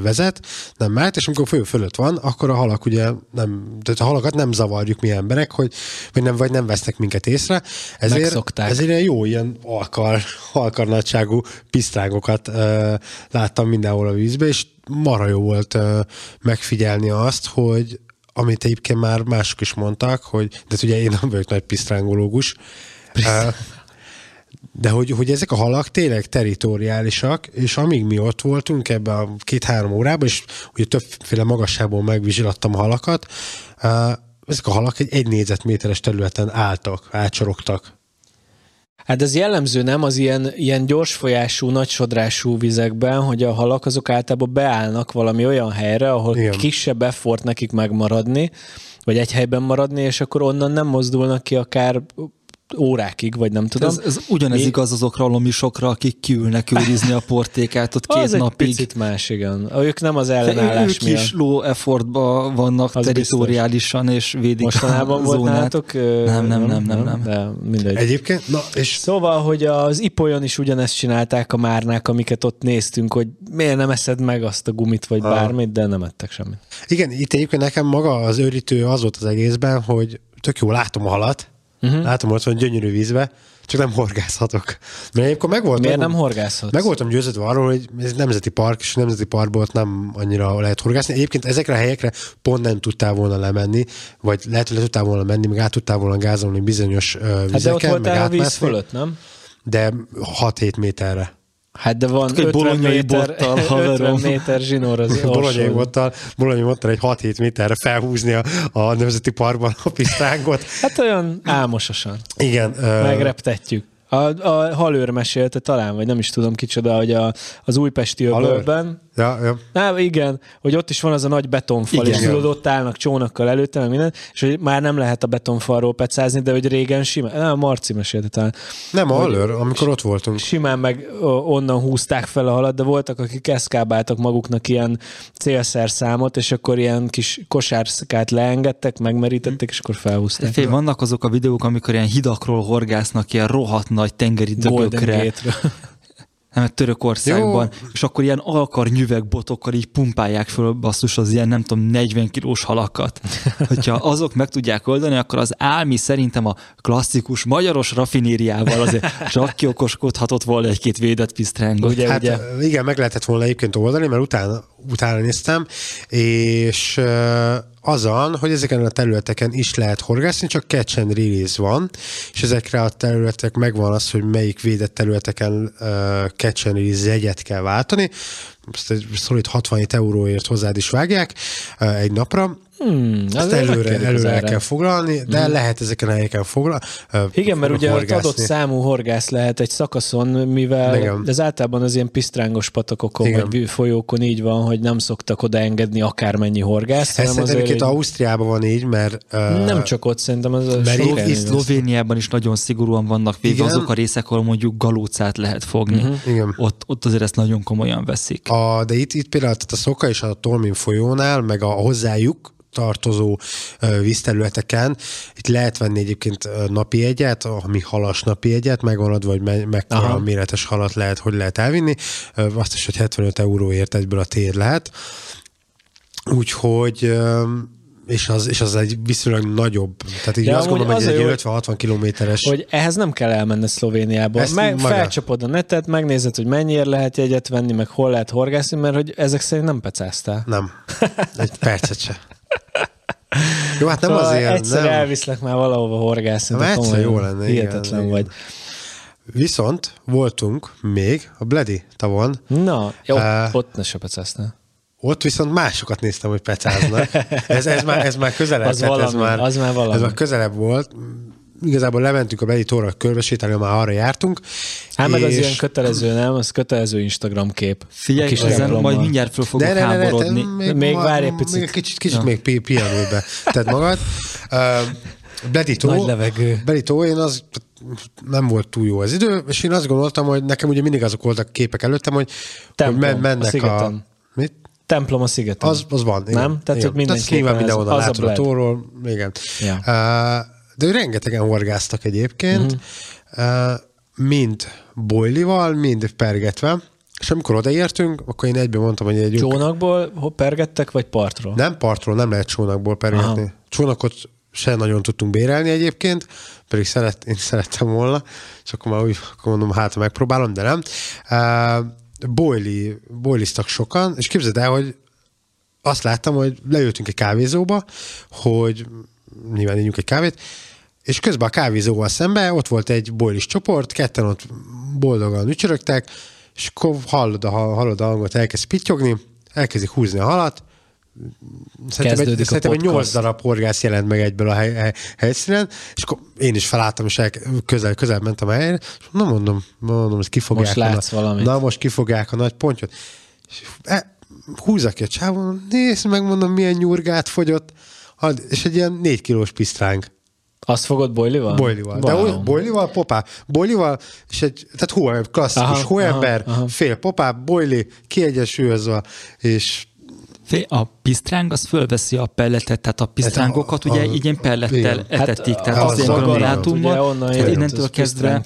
vezet, nem mert, és amikor a folyó fölött van, akkor a halak ugye nem, tehát a halakat nem zavarjuk mi emberek, hogy vagy nem, vagy nem vesznek minket észre. Ezért, Megszokták. ezért ilyen jó, ilyen alkar, alkar nagyságú pisztrágokat láttam mindenhol a vízbe, és marha jó volt uh, megfigyelni azt, hogy amit egyébként már mások is mondtak, hogy, de ugye én nem vagyok nagy pisztrángológus, uh, de hogy, hogy ezek a halak tényleg teritoriálisak, és amíg mi ott voltunk ebbe a két-három órában, és ugye többféle magasságból megvizslattam a halakat, ezek a halak egy egy négyzetméteres területen álltak, átsorogtak. Hát ez jellemző nem az ilyen, ilyen nagy sodrású vizekben, hogy a halak azok általában beállnak valami olyan helyre, ahol Igen. kisebb effort nekik megmaradni, vagy egy helyben maradni, és akkor onnan nem mozdulnak ki akár órákig, vagy nem tudom. Ez, ez ugyanez Mi... igaz azokra a lomisokra, akik kiülnek őrizni a portékát ott két az napig. egy picit más, igen. Ők nem az ellenállás ők miatt. is low effortba vannak az teritoriálisan, és védik Mostanában a zónát. Nem, nem, nem, nem, nem. De mindegy. Egyébként, na és... Szóval, hogy az Ipolyon is ugyanezt csinálták a márnák, amiket ott néztünk, hogy miért nem eszed meg azt a gumit, vagy ha. bármit, de nem ettek semmit. Igen, itt egyébként nekem maga az őrítő az volt az egészben, hogy tök jó látom a halat, Uh-huh. Látom ott van gyönyörű vízbe, csak nem horgászhatok. Mert egyébként meg voltam, Miért nem horgászhatsz? Meg voltam győződve arról, hogy ez nemzeti park, és nemzeti parkból ott nem annyira lehet horgászni. Egyébként ezekre a helyekre pont nem tudtál volna lemenni, vagy lehet, hogy le tudtál volna menni, meg át tudtál volna gázolni bizonyos uh, vizeken, hát de ott voltál a víz fölött, nem? De 6-7 méterre. Hát de van 50 méter, bottal, 50 méter zsinór az bolonyai bottal, bolonyai bottal egy 6-7 méterre felhúzni a, a Nemzeti Parkban a pisztrángot. Hát olyan álmososan. Igen. Megreptetjük. A, a halőr mesélte talán, vagy nem is tudom kicsoda, hogy a, az újpesti öbölben, Ja, ja. Na, igen, hogy ott is van az a nagy betonfal, igen, és tudod, ott állnak csónakkal előtte, meg minden, és hogy már nem lehet a betonfalról pecázni, de hogy régen simán, nem, Marci mesélte talán. Nem, a halőr, amikor ott voltunk. Simán meg onnan húzták fel a halat, de voltak, akik eszkábáltak maguknak ilyen célszerszámot, és akkor ilyen kis kosárszkát leengedtek, megmerítettek, és akkor felhúzták. Fél, vannak azok a videók, amikor ilyen hidakról horgásznak, ilyen rohadt nagy tengeri dögökre nem, Törökországban, Jó. és akkor ilyen alkarnyüveg botokkal így pumpálják föl basszus az ilyen nem tudom 40 kilós halakat. Hogyha azok meg tudják oldani, akkor az álmi szerintem a klasszikus magyaros rafinériával azért csak kiokoskodhatott volna egy-két védett pisztrángot. Ugye, hát, ugye? Igen, meg lehetett volna egyébként oldani, mert utána, utána néztem, és azon, hogy ezeken a területeken is lehet horgászni, csak catch and release van, és ezekre a területek megvan az, hogy melyik védett területeken uh, catch and release jegyet kell váltani, ezt egy szolid 67 euróért hozzád is vágják egy napra, Hmm, Ezt előre, előre kell foglalni, de hmm. lehet ezeken a helyeken foglalni. Igen, mert ugye horgászni. adott számú horgász lehet egy szakaszon, mivel Igen. ez általában az ilyen pisztrángos patakokon Igen. vagy folyókon így van, hogy nem szoktak oda engedni akármennyi horgász. Ez szerintem egy... Ausztriában van így, mert... Uh, nem csak ott, szerintem az a mert Szlovéniában is nagyon szigorúan vannak véve Igen. azok a részek, ahol mondjuk galócát lehet fogni. Uh-huh. Igen. Ott, ott azért ezt nagyon komolyan veszik. A, de itt, itt például a Szoka és a Tolmin folyónál, meg a hozzájuk tartozó vízterületeken. Itt lehet venni egyébként napi egyet, ami halas napi egyet, megvan adva, hogy mekkora Aha. méretes halat lehet, hogy lehet elvinni. Azt is, hogy 75 euróért egyből a tér lehet. Úgyhogy és az, és az egy viszonylag nagyobb. Tehát így De azt gondolom, hogy egy 50-60 kilométeres. Hogy ehhez nem kell elmenni Szlovéniába. Meg, felcsapod a netet, megnézed, hogy mennyire lehet jegyet venni, meg hol lehet horgászni, mert hogy ezek szerint nem pecáztál. Nem. Egy percet se. Jó, hát nem szóval azért. Egyszer nem. elviszlek már valahova horgászni. Hát egyszer jó lenne. Hihetetlen igen, vagy. Viszont voltunk még a Bledi tavon. Na, jó, uh, ott ne se pecáztál. Ott viszont másokat néztem, hogy pecáznak. Ez, ez, már, ez már közelebb. Az, valami, ez már, az már valami. Ez már közelebb volt igazából lementünk a Beli tóra körbesétálni, már arra jártunk. Hát meg az ilyen kötelező, nem? Az kötelező Instagram kép. Figyelj, ezen majd mindjárt föl fogok de, de, háborodni. De, még, még várj egy picit. Még kicsit, kicsit ja. még pihenülj be. Tehát magad. Uh, Beli tó, Nagy levegő. Beli tó, én az nem volt túl jó az idő, és én azt gondoltam, hogy nekem ugye mindig azok voltak képek előttem, hogy, Templom, hogy mennek a, a mit? Templom a szigeten. Az, az van. Igen. Nem? Tehát, igen. hogy mindenképpen Tehát mindenhol látod a, a tóról. Igen. Ja. Uh, de rengetegen horgáztak egyébként, uh-huh. mind bojlival, mind pergetve, és amikor odaértünk, akkor én egyben mondtam, hogy egy... Csónakból pergettek, vagy partról? Nem partról, nem lehet csónakból pergetni. Aha. Csónakot se nagyon tudtunk bérelni egyébként, pedig szeret, én szerettem volna, és akkor már úgy akkor mondom, hát megpróbálom, de nem. Uh, boili, boiliztak sokan, és képzeld el, hogy azt láttam, hogy leültünk egy kávézóba, hogy nyilván ígyunk egy kávét, és közben a kávézóval szembe ott volt egy boilis csoport, ketten ott boldogan ücsörögtek, és akkor hallod a, hallod a hangot, elkezd pittyogni, elkezdik húzni a halat, Szerintem egy, szerintem egy 8 darab horgász jelent meg egyből a hely, hely, helyszínen, és akkor én is felálltam, és el, közel, közel mentem a helyre, és na mondom, mondom, hogy kifogják. Most látsz a, valamit. Na, most kifogják a nagy pontyot. És e, húzza ki a csávon, nézd meg, mondom, milyen nyurgát fogyott, és egy ilyen négy kilós pisztránk. Azt fogod bojlival? Bojlival. Wow. De bojlival, popá. Bojlival, és egy, tehát hó, klasszikus aha, hóember, aha, aha. fél popá, bojli, kiegyesülözve, és a pisztráng az fölveszi a pelletet, tehát a pisztrángokat ugye a, így ilyen pellettel igen. etetik, hát tehát az, az ilyen granulátumban, tehát innentől kezdve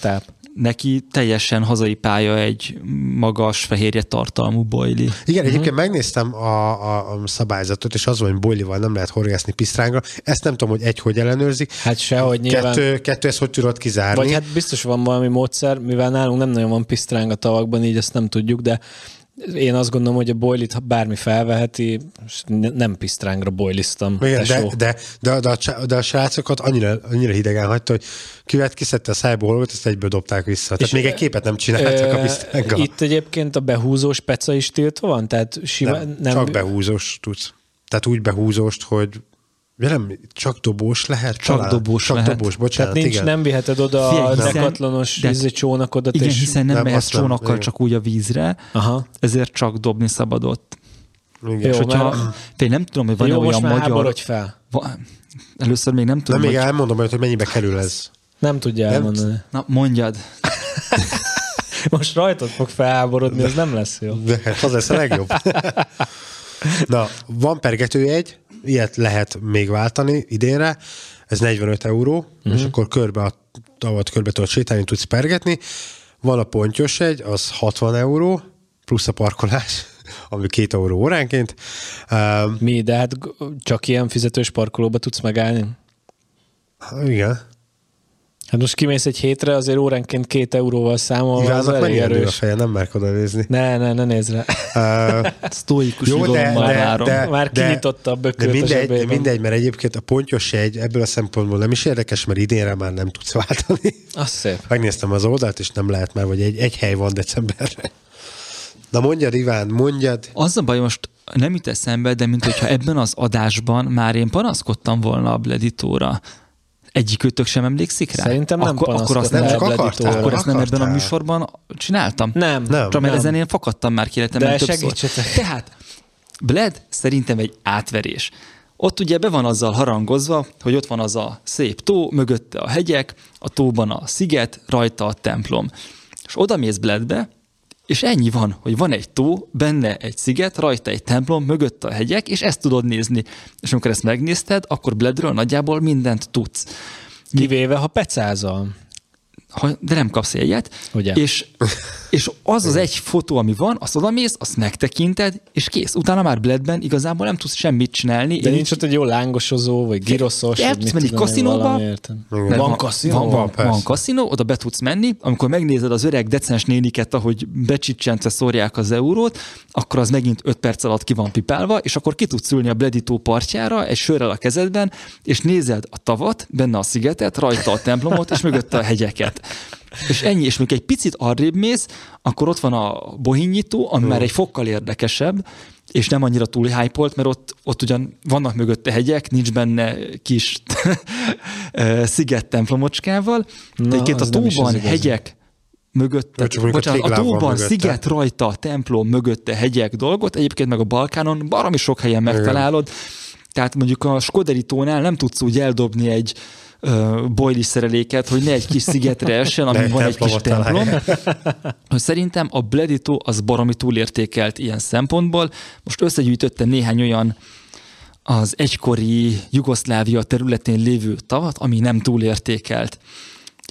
neki teljesen hazai pálya egy magas fehérje tartalmú boili. Igen, egyébként uh-huh. megnéztem a, a, a szabályzatot, és az van, hogy boilival nem lehet horgászni pisztrángra. Ezt nem tudom, hogy egy hogy ellenőrzik. Hát sehogy nyilván. Kettő, kettő ezt hogy tudod kizárni? Vagy hát biztos van valami módszer, mivel nálunk nem nagyon van pisztráng a tavakban, így ezt nem tudjuk, de én azt gondolom, hogy a boilit, ha bármi felveheti, nem pisztrángra boiliztam. Igen, de, de, de, de, a, de a srácokat annyira, annyira hidegen hagyta, hogy kivet, kiszedte a szájból, ezt egyből dobták vissza. Tehát még egy képet nem csináltak a pisztránga. Itt egyébként a behúzós peca is tiltva van? Tehát sima, nem, nem, csak behúzós tudsz. Tehát úgy behúzóst, hogy Ja nem, csak dobós lehet Csak talán? dobós Csak lehet. dobós, bocsánat, Tehát nincs, igen. nem viheted oda Figyelj, a dekatlonos de, izé csónakodat. Igen, és... hiszen nem, nem mehetsz csónakkal nem, csak úgy a vízre, Aha. ezért csak dobni szabadott. Igen. Jó, és hogyha, mert... nem tudom, hogy van-e Jó, olyan most magyar... fel. Va... Először még nem tudom, Nem, még hogy... elmondom, hogy mennyibe kerül ez. Nem tudja nem? elmondani. Na, mondjad. most rajtad fog felháborodni, ez nem lesz jó. De hát az lesz a legjobb. Na, van pergető egy, ilyet lehet még váltani idénre, ez 45 euró, uh-huh. és akkor körbe a tavat körbe tudod sétálni, tudsz pergetni. Van a pontyos egy, az 60 euró, plusz a parkolás, ami két euró óránként. Mi, de hát csak ilyen fizetős parkolóba tudsz megállni? Igen. Hát most kimész egy hétre, azért óránként két euróval számolva, az elég erős. a feje, nem merk oda nézni. Ne, ne, ne nézd rá. Uh, Sztóikus jó, de, már de, várom. De, már kinyitotta a bökölt de mindegy, a mindegy, mert egyébként a pontyos egy ebből a szempontból nem is érdekes, mert idénre már nem tudsz váltani. Az szép. Megnéztem az oldalt, és nem lehet már, vagy egy, egy hely van decemberre. Na mondjad, Iván, mondjad. Az a baj, most nem jut eszembe, de mint hogyha ebben az adásban már én panaszkodtam volna a Bleditóra. Egyikőtök sem emlékszik rá? Szerintem nem akkor, akkor azt nem, nem akartál, akkor ezt nem ebben a műsorban csináltam? Nem. nem Csak mert nem. ezen én fakadtam már életemben De többször. segítsetek. Tehát, Bled szerintem egy átverés. Ott ugye be van azzal harangozva, hogy ott van az a szép tó, mögötte a hegyek, a tóban a sziget, rajta a templom. És oda mész Bledbe, és ennyi van, hogy van egy tó, benne egy sziget, rajta egy templom, mögött a hegyek, és ezt tudod nézni. És amikor ezt megnézted, akkor Bledről nagyjából mindent tudsz. Kivéve, ha pecázol. Ha, de nem kapsz egyet. Ugye? És, és az az egy fotó, ami van, azt odamész, azt megtekinted, és kész. Utána már Bledben igazából nem tudsz semmit csinálni. De Én nincs ott egy jó lángosozó, vagy giroszos. El tudsz menni kaszinóba. Van, van kaszinó? Van, van, van, van kaszinó, oda be tudsz menni. Amikor megnézed az öreg decens néniket, ahogy becsicsentve szórják az eurót, akkor az megint 5 perc alatt ki van pipálva, és akkor ki tudsz ülni a Bleditó partjára egy sörrel a kezedben, és nézed a tavat, benne a szigetet, rajta a templomot, és mögötte a hegyeket. És ennyi, és még egy picit arrébb mész, akkor ott van a bohinyító, ami már egy fokkal érdekesebb, és nem annyira túl hype mert ott, ott ugyan vannak mögötte hegyek, nincs benne kis sziget templomocskával, de egyébként a tóban hegyek, mögötte, bocsánat, a tóban mögötte. sziget rajta, templom mögötte hegyek dolgot, egyébként meg a Balkánon baromi sok helyen megtalálod, Igen. tehát mondjuk a Skoderi tónál nem tudsz úgy eldobni egy boilis szereléket, hogy ne egy kis szigetre essen, ami van egy kis templom. Szerintem a Bledito az baromi túlértékelt ilyen szempontból. Most összegyűjtöttem néhány olyan az egykori Jugoszlávia területén lévő tavat, ami nem túlértékelt.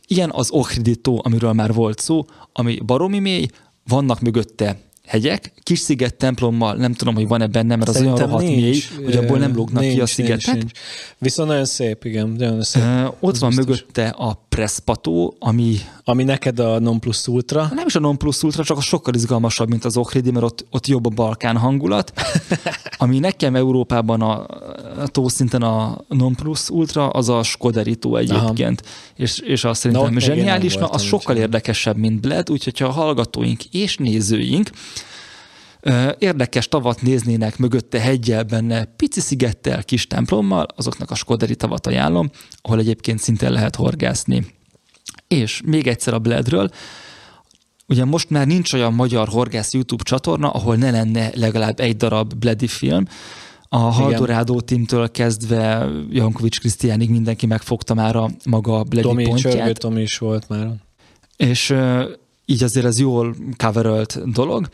Ilyen az Ohridító, amiről már volt szó, ami baromi mély, vannak mögötte hegyek, kis sziget templommal, nem tudom, hogy van-e benne, mert Szerintem az olyan rohadt mély, hogy abból nem lógnak nincs, ki a szigetek. Nincs, nincs. Viszont nagyon szép, igen. Nagyon szép. Uh, ott van biztos. mögötte a Preszpató, ami... Ami neked a non plus ultra. Nem is a non plus ultra, csak a sokkal izgalmasabb, mint az Ohridi, mert ott, ott jobb a Balkán hangulat. ami nekem Európában a, a tó szinten a non plus ultra, az a Skoderi tó egyébként. És, és azt szerintem Na, zseniális, mert az sokkal érdekesebb, mint Bled, úgyhogy ha a hallgatóink és nézőink érdekes tavat néznének mögötte hegyel benne, pici szigettel, kis templommal, azoknak a Skoderi tavat ajánlom, ahol egyébként szintén lehet horgászni. És még egyszer a Bledről, Ugye most már nincs olyan magyar horgász YouTube csatorna, ahol ne lenne legalább egy darab Bledi film. A Haldorádó tímtől kezdve Jankovics Krisztiánig mindenki megfogta már a maga Bledi Tomi, pontját. Tomi is volt már. És így azért ez jól coverolt dolog.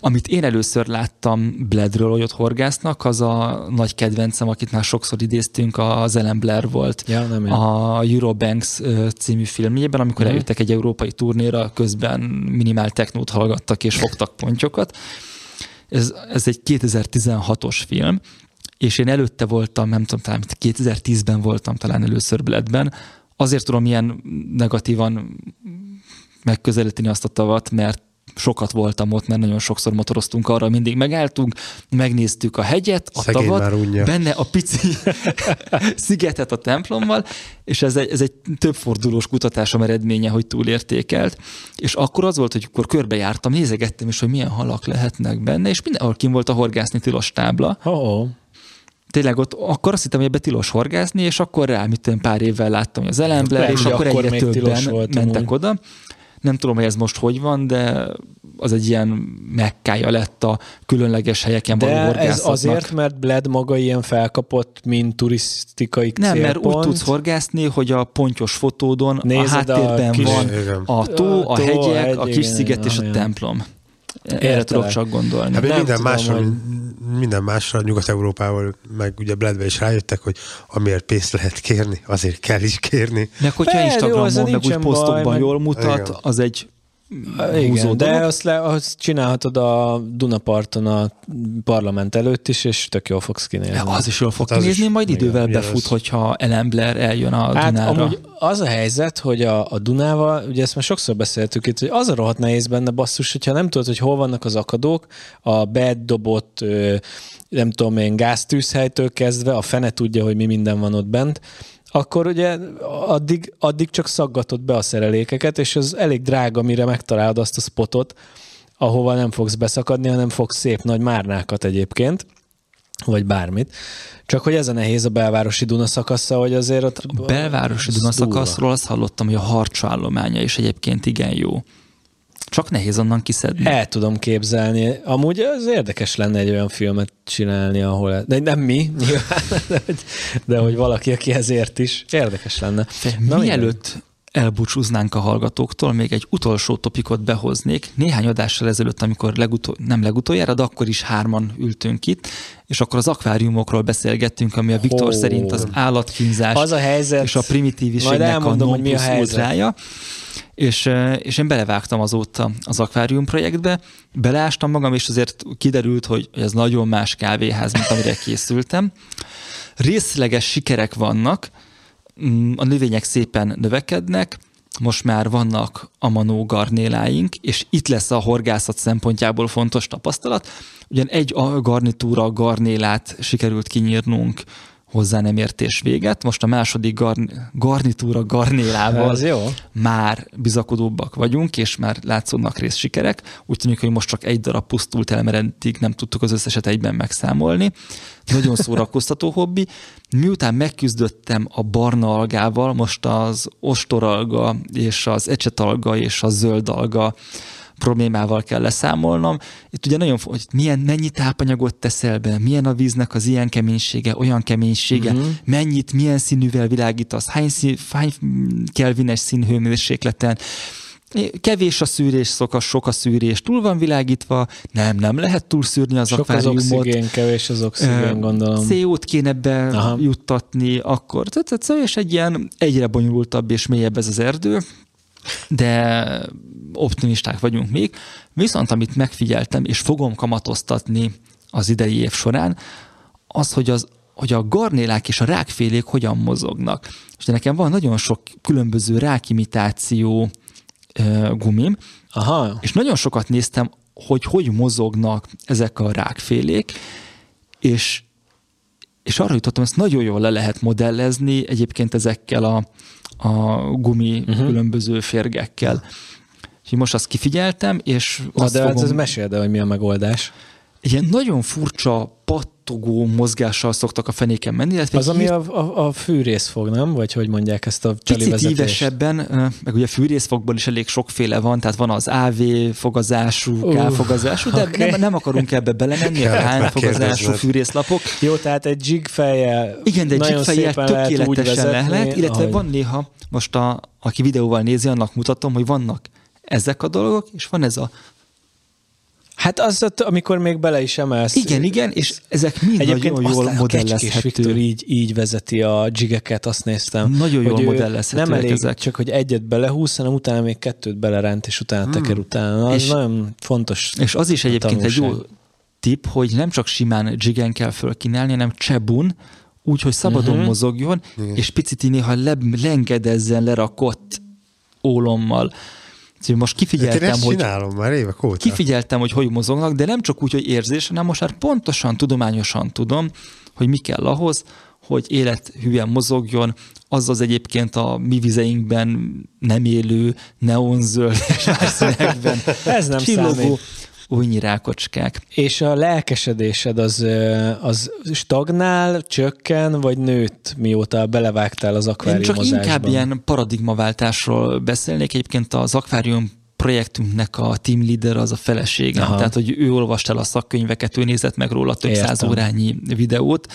Amit én először láttam Bledről, hogy ott horgásznak, az a nagy kedvencem, akit már sokszor idéztünk, az Ellen Blair volt. Ja, nem a Eurobanks című filmjében, amikor mm. eljöttek egy európai turnéra, közben minimál technót hallgattak és fogtak pontyokat. Ez, ez egy 2016-os film, és én előtte voltam, nem tudom, talán 2010-ben voltam talán először Bledben, azért tudom ilyen negatívan megközelíteni azt a tavat, mert sokat voltam ott, mert nagyon sokszor motoroztunk arra, mindig megálltunk, megnéztük a hegyet, a Szegény tavat, benne a pici szigetet a templommal, és ez egy, ez egy többfordulós kutatásom eredménye, hogy túlértékelt, és akkor az volt, hogy akkor körbejártam, nézegettem is, hogy milyen halak lehetnek benne, és mindenhol kim volt a horgászni tilos tábla. Oh-oh tényleg ott akkor azt hittem, hogy ebbe tilos horgászni, és akkor rá, mit pár évvel láttam, hogy az Elembler, és akkor, akkor egyre többen mentek úgy. oda. Nem tudom, hogy ez most hogy van, de az egy ilyen mekkája lett a különleges helyeken való De ez azért, mert Bled maga ilyen felkapott, mint turisztikai Nem, célpont. mert úgy tudsz horgászni, hogy a pontyos fotódon Nézed a háttérben a kis, van a tó, a, a hegyek, a, hegy, a kis sziget igen, és a templom. Erre tudok csak gondolni. Hát minden, tudom, másra, hogy... minden másra Nyugat-Európával, meg ugye Bledbe is rájöttek, hogy amiért pénzt lehet kérni, azért kell is kérni. Meg hogyha Instagramon, meg úgy posztokban baj, jól mutat, igen. az egy igen, de azt, le, azt csinálhatod a Dunaparton a parlament előtt is, és tök jól fogsz kinézni. Az is jól fog hát kinézni, majd idővel igen, befut, hogyha Elembler eljön a hát, Dunára. Amúgy az a helyzet, hogy a, a Dunával, ugye ezt már sokszor beszéltük itt, hogy az a rohadt nehéz benne basszus, hogyha nem tudod, hogy hol vannak az akadók, a beddobott, nem tudom én, gáztűzhelytől kezdve, a fene tudja, hogy mi minden van ott bent, akkor ugye addig, addig csak szaggatod be a szerelékeket, és az elég drága, mire megtalálod azt a spotot, ahova nem fogsz beszakadni, hanem fogsz szép nagy márnákat egyébként, vagy bármit. Csak hogy ez a nehéz a belvárosi Duna szakasza, hogy azért ott... A belvárosi Duna szakaszról azt hallottam, hogy a harcsó állománya is egyébként igen jó. Csak nehéz onnan kiszedni. El tudom képzelni. Amúgy az érdekes lenne egy olyan filmet csinálni, ahol... De nem mi, nyilván, de hogy, de hogy valaki, aki ezért is. Érdekes lenne. Na, Mielőtt elbúcsúznánk a hallgatóktól, még egy utolsó topikot behoznék. Néhány adással ezelőtt, amikor legutol, nem legutoljára, de akkor is hárman ültünk itt, és akkor az akváriumokról beszélgettünk, ami a Viktor oh. szerint az állatkínzás az a helyzet, és a primitíviségnek a non plus ultrája. És, és én belevágtam azóta az akvárium projektbe, beleástam magam, és azért kiderült, hogy ez nagyon más kávéház, mint amire készültem. Részleges sikerek vannak, mm, a növények szépen növekednek, most már vannak amanó garnéláink, és itt lesz a horgászat szempontjából fontos tapasztalat. Ugyan egy garnitúra garnélát sikerült kinyírnunk hozzá nem értés véget. Most a második garn, garnitúra garnélával Ez jó. már bizakodóbbak vagyunk, és már látszódnak rész sikerek. Úgy tűnik, hogy most csak egy darab pusztult el, mert eddig nem tudtuk az összeset egyben megszámolni. Nagyon szórakoztató hobbi. Miután megküzdöttem a barna algával, most az ostoralga és az ecsetalga és a zöld alga problémával kell leszámolnom. Itt ugye nagyon hogy milyen, mennyi tápanyagot teszel be, milyen a víznek az ilyen keménysége, olyan keménysége, uh-huh. mennyit, milyen színűvel világítasz, hány, szín, hány kelvines színhőmérsékleten, kevés a szűrés, szokas, sok a szűrés, túl van világítva, nem, nem lehet túlszűrni az sok akváriumot. Sok az oxigén, kevés az oxigén, gondolom. CO-t kéne bejuttatni, akkor, tehát, és egy ilyen egyre bonyolultabb és mélyebb ez az erdő, de optimisták vagyunk még. Viszont amit megfigyeltem, és fogom kamatoztatni az idei év során, az, hogy, az, hogy a garnélák és a rákfélék hogyan mozognak. És nekem van nagyon sok különböző rákimitáció gumim, Aha. és nagyon sokat néztem, hogy hogy mozognak ezek a rákfélék, és és arra jutottam, ezt nagyon jól le lehet modellezni egyébként ezekkel a, a gumi uh-huh. különböző férgekkel. Úgyhogy most azt kifigyeltem, és Na azt de fogom... ez meséld el, hogy mi a megoldás. Egy ilyen nagyon furcsa pattogó mozgással szoktak a fenéken menni. Illetve az, ami a, a, a fűrészfog, nem? Vagy hogy mondják ezt a Picit ívesebben, meg ugye a fűrészfogból is elég sokféle van, tehát van az AV fogazású, uh, K fogazású, de okay. nem, nem akarunk ebbe belemenni, a H fogazású fűrészlapok. Jó, tehát egy jig fejjel Igen, de egy jig fejjel tökéletesen lehet, lehet, illetve ahogy... van néha, most a, aki videóval nézi, annak mutatom, hogy vannak ezek a dolgok, és van ez a Hát az, amikor még bele is emelsz. Igen, igen, és ezek mind Egyébként nagyon jól modellezhető. így, így vezeti a jigeket, azt néztem. Nagyon jól modellezhető. Nem elég ezek. csak, hogy egyet belehúz, hanem utána még kettőt belerent, és utána hmm. teker utána. Az és, nagyon fontos És az is egyébként egy jó tip, hogy nem csak simán jigen kell fölkínálni, hanem csebun, úgy, hogy szabadon uh-huh. mozogjon, igen. és picit néha le, lengedezzen lerakott ólommal. Szóval most kifigyeltem, hát hogy... csinálom már évek óta. Kifigyeltem, hogy hogy mozognak, de nem csak úgy, hogy érzés, hanem most már pontosan, tudományosan tudom, hogy mi kell ahhoz, hogy élethűen mozogjon, az az egyébként a mi vizeinkben nem élő neonzöld Ez nem csillogó, számít újnyi rákocskák. És a lelkesedésed az, az stagnál, csökken, vagy nőtt, mióta belevágtál az akváriumozásba? Én csak inkább ilyen paradigmaváltásról beszélnék. Egyébként az akvárium projektünknek a team leader az a feleségem, Aha. tehát hogy ő olvast el a szakkönyveket, ő nézett meg róla több Értem. száz órányi videót,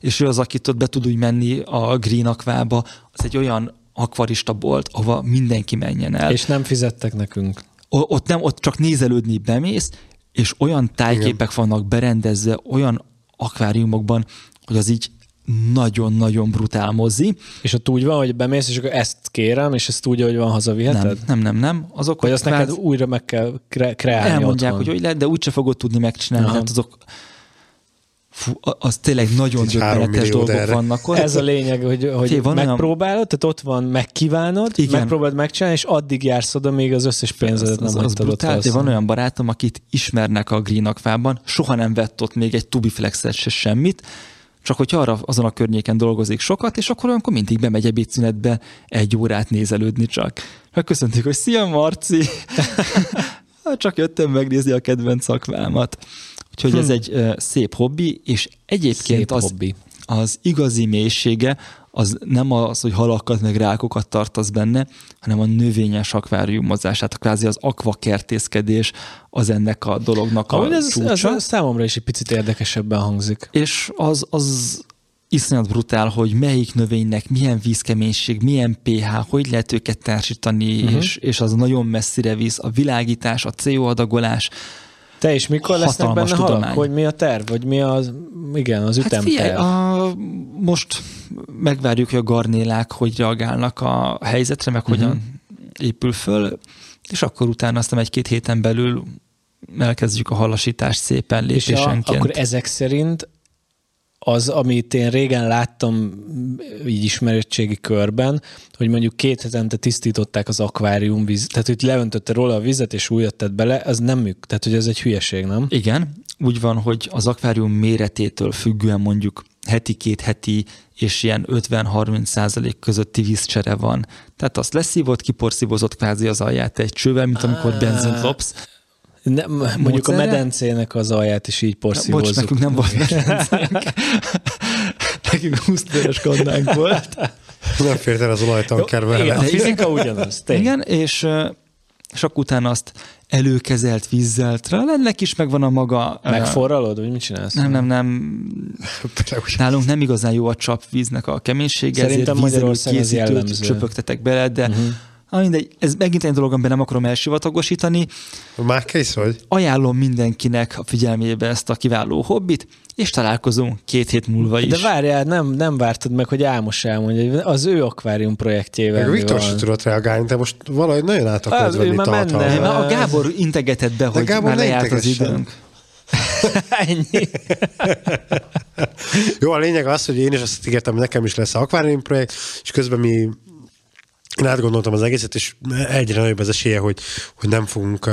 és ő az, akit ott be tud úgy menni a Green Aquába, az egy olyan akvarista bolt, ahova mindenki menjen el. És nem fizettek nekünk ott nem, ott csak nézelődni bemész, és olyan tájképek Igen. vannak berendezve olyan akváriumokban, hogy az így nagyon-nagyon brutál mozi. És ott úgy van, hogy bemész, és akkor ezt kérem, és ezt úgy, hogy van, hazaviheted? Nem, nem, nem. nem. Azok, hogy azt kváz... neked újra meg kell kre- kreálni Elmondják, otthon. hogy hogy lehet, de úgyse fogod tudni megcsinálni. Aha. Tehát azok Fú, az tényleg nagyon döbbenetes dolgok erre. vannak ott. Ez a lényeg, hogy, hogy Fé, van megpróbálod, olyan... tehát ott van, megkívánod, Igen. megpróbálod megcsinálni, és addig jársz oda, még az összes pénzedet az, nem az, az brutál, ott Van olyan barátom, akit ismernek a Green Aquában, soha nem vett ott még egy Tubiflexet se semmit, csak hogy arra azon a környéken dolgozik sokat, és akkor olyankor mindig bemegy ebédszünetbe egy órát nézelődni csak. Megköszönték, hogy szia Marci! csak jöttem megnézni a kedvenc szakvámat. Úgyhogy hm. ez egy szép hobbi, és egyébként szép az, hobbi. az igazi mélysége az nem az, hogy halakat meg rákokat tartasz benne, hanem a növényes akváriumozás, tehát kvázi az akvakertészkedés az ennek a dolognak a ez, csúcsa. Ez számomra is egy picit érdekesebben hangzik. És az, az iszonyat brutál, hogy melyik növénynek milyen vízkeménység, milyen pH, hogy lehet őket társítani, uh-huh. és, és az nagyon messzire visz, a világítás, a CO adagolás, te is mikor lesznek benne tudomány. halak? Hogy mi a terv? Vagy mi az, igen, az ütemterv? Hát figyelj, a, most megvárjuk, hogy a garnélák hogy reagálnak a helyzetre, meg uh-huh. hogyan épül föl, és akkor utána aztán egy-két héten belül elkezdjük a halasítást szépen lépésenként. És a, akkor ezek szerint az, amit én régen láttam így ismerettségi körben, hogy mondjuk két hetente tisztították az akvárium víz, tehát hogy leöntötte róla a vizet és újat tett bele, az nem műk, tehát hogy ez egy hülyeség, nem? Igen, úgy van, hogy az akvárium méretétől függően mondjuk heti, két heti és ilyen 50-30 százalék közötti vízcsere van. Tehát azt leszívott, kiporszívozott kvázi az alját egy csővel, mint amikor benzint lopsz, ne, mondjuk Módszere? a medencének az alját is így porszívozzuk. Bocs, nekünk nem volt medencénk. nekünk 20 éves kannánk volt. Nem fért el az olajtanker vele. A fizika ugyanaz. Tény. Igen, és, és akkor utána azt előkezelt vízzel, ennek is megvan a maga... Megforralod, vagy mit csinálsz? Nem, nem, nem. Nálunk nem igazán jó a csapvíznek a keménysége, Szerintem ezért jellemző. csöpögtetek bele, de uh-huh Ah, mindegy, ez megint egy dolog, amiben nem akarom elsivatagosítani. Már kész vagy? Ajánlom mindenkinek a figyelmébe ezt a kiváló hobbit, és találkozunk két hét múlva is. De várjál, nem, nem vártad meg, hogy Álmos elmondja, hogy az ő akvárium projektjével Meg Viktor sem tudott reagálni, de most valahogy nagyon át akarod venni menne. A Gábor integetett be, hogy Gábor már lejárt az időnk. Ennyi. Jó, a lényeg az, hogy én is azt ígértem, hogy nekem is lesz akvárium projekt, és közben mi én átgondoltam az egészet, és egyre nagyobb az esélye, hogy, hogy nem fogunk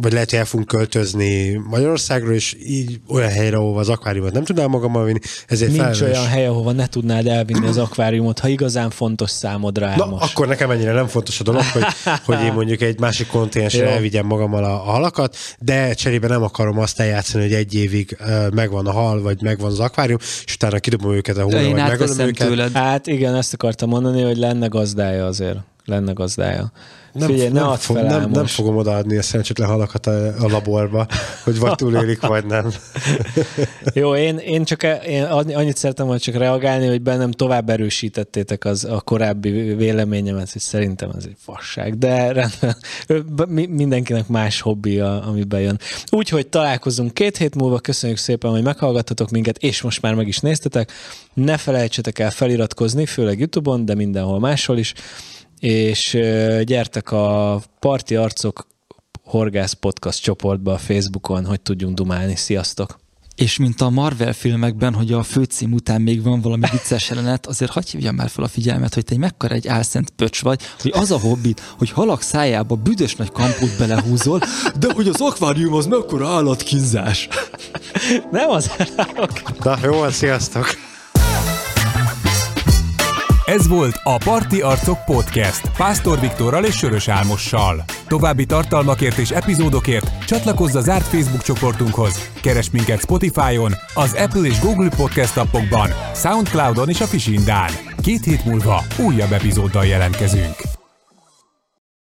vagy lehet, hogy el fogunk költözni Magyarországról, és így olyan helyre, ahova az akváriumot nem tudnám magammal vinni, ezért Nincs felvés. olyan hely, ahova ne tudnád elvinni az akváriumot, ha igazán fontos számodra Na, most. akkor nekem ennyire nem fontos a dolog, hogy, hogy én mondjuk egy másik kontinensre elvigyem magammal a, a halakat, de cserébe nem akarom azt eljátszani, hogy egy évig uh, megvan a hal, vagy megvan az akvárium, és utána kidobom őket a hóra, vagy megölöm őket. Tőled. Hát igen, ezt akartam mondani, hogy lenne gazdája azért. Lenne gazdája. Nem, Figyelj, ne fog, nem, nem fogom odaadni a szerencsétlen halakat a, a laborba, hogy vagy túlélik, vagy nem. Jó, én, én csak e- én annyit szeretem hogy csak reagálni, hogy bennem tovább erősítettétek az a korábbi véleményemet, hogy szerintem ez egy fasság, de rendben, mindenkinek más hobbi, amiben jön. Úgyhogy találkozunk két hét múlva, köszönjük szépen, hogy meghallgattatok minket, és most már meg is néztetek. Ne felejtsetek el feliratkozni, főleg YouTube-on, de mindenhol máshol is és gyertek a Parti Arcok Horgász Podcast csoportba a Facebookon, hogy tudjunk dumálni. Sziasztok! És mint a Marvel filmekben, hogy a főcím után még van valami vicces jelenet, azért hagyj hívjam már fel a figyelmet, hogy te egy mekkora egy álszent pöcs vagy, hogy az a hobbit, hogy halak szájába büdös nagy kampót belehúzol, de hogy az akvárium az mekkora állatkínzás. Nem az Na jó, sziasztok! Ez volt a Parti Arcok Podcast Pásztor Viktorral és Sörös Álmossal. További tartalmakért és epizódokért csatlakozz a zárt Facebook csoportunkhoz. Keres minket Spotify-on, az Apple és Google Podcast appokban, Soundcloud-on és a Fisindán. Két hét múlva újabb epizóddal jelentkezünk.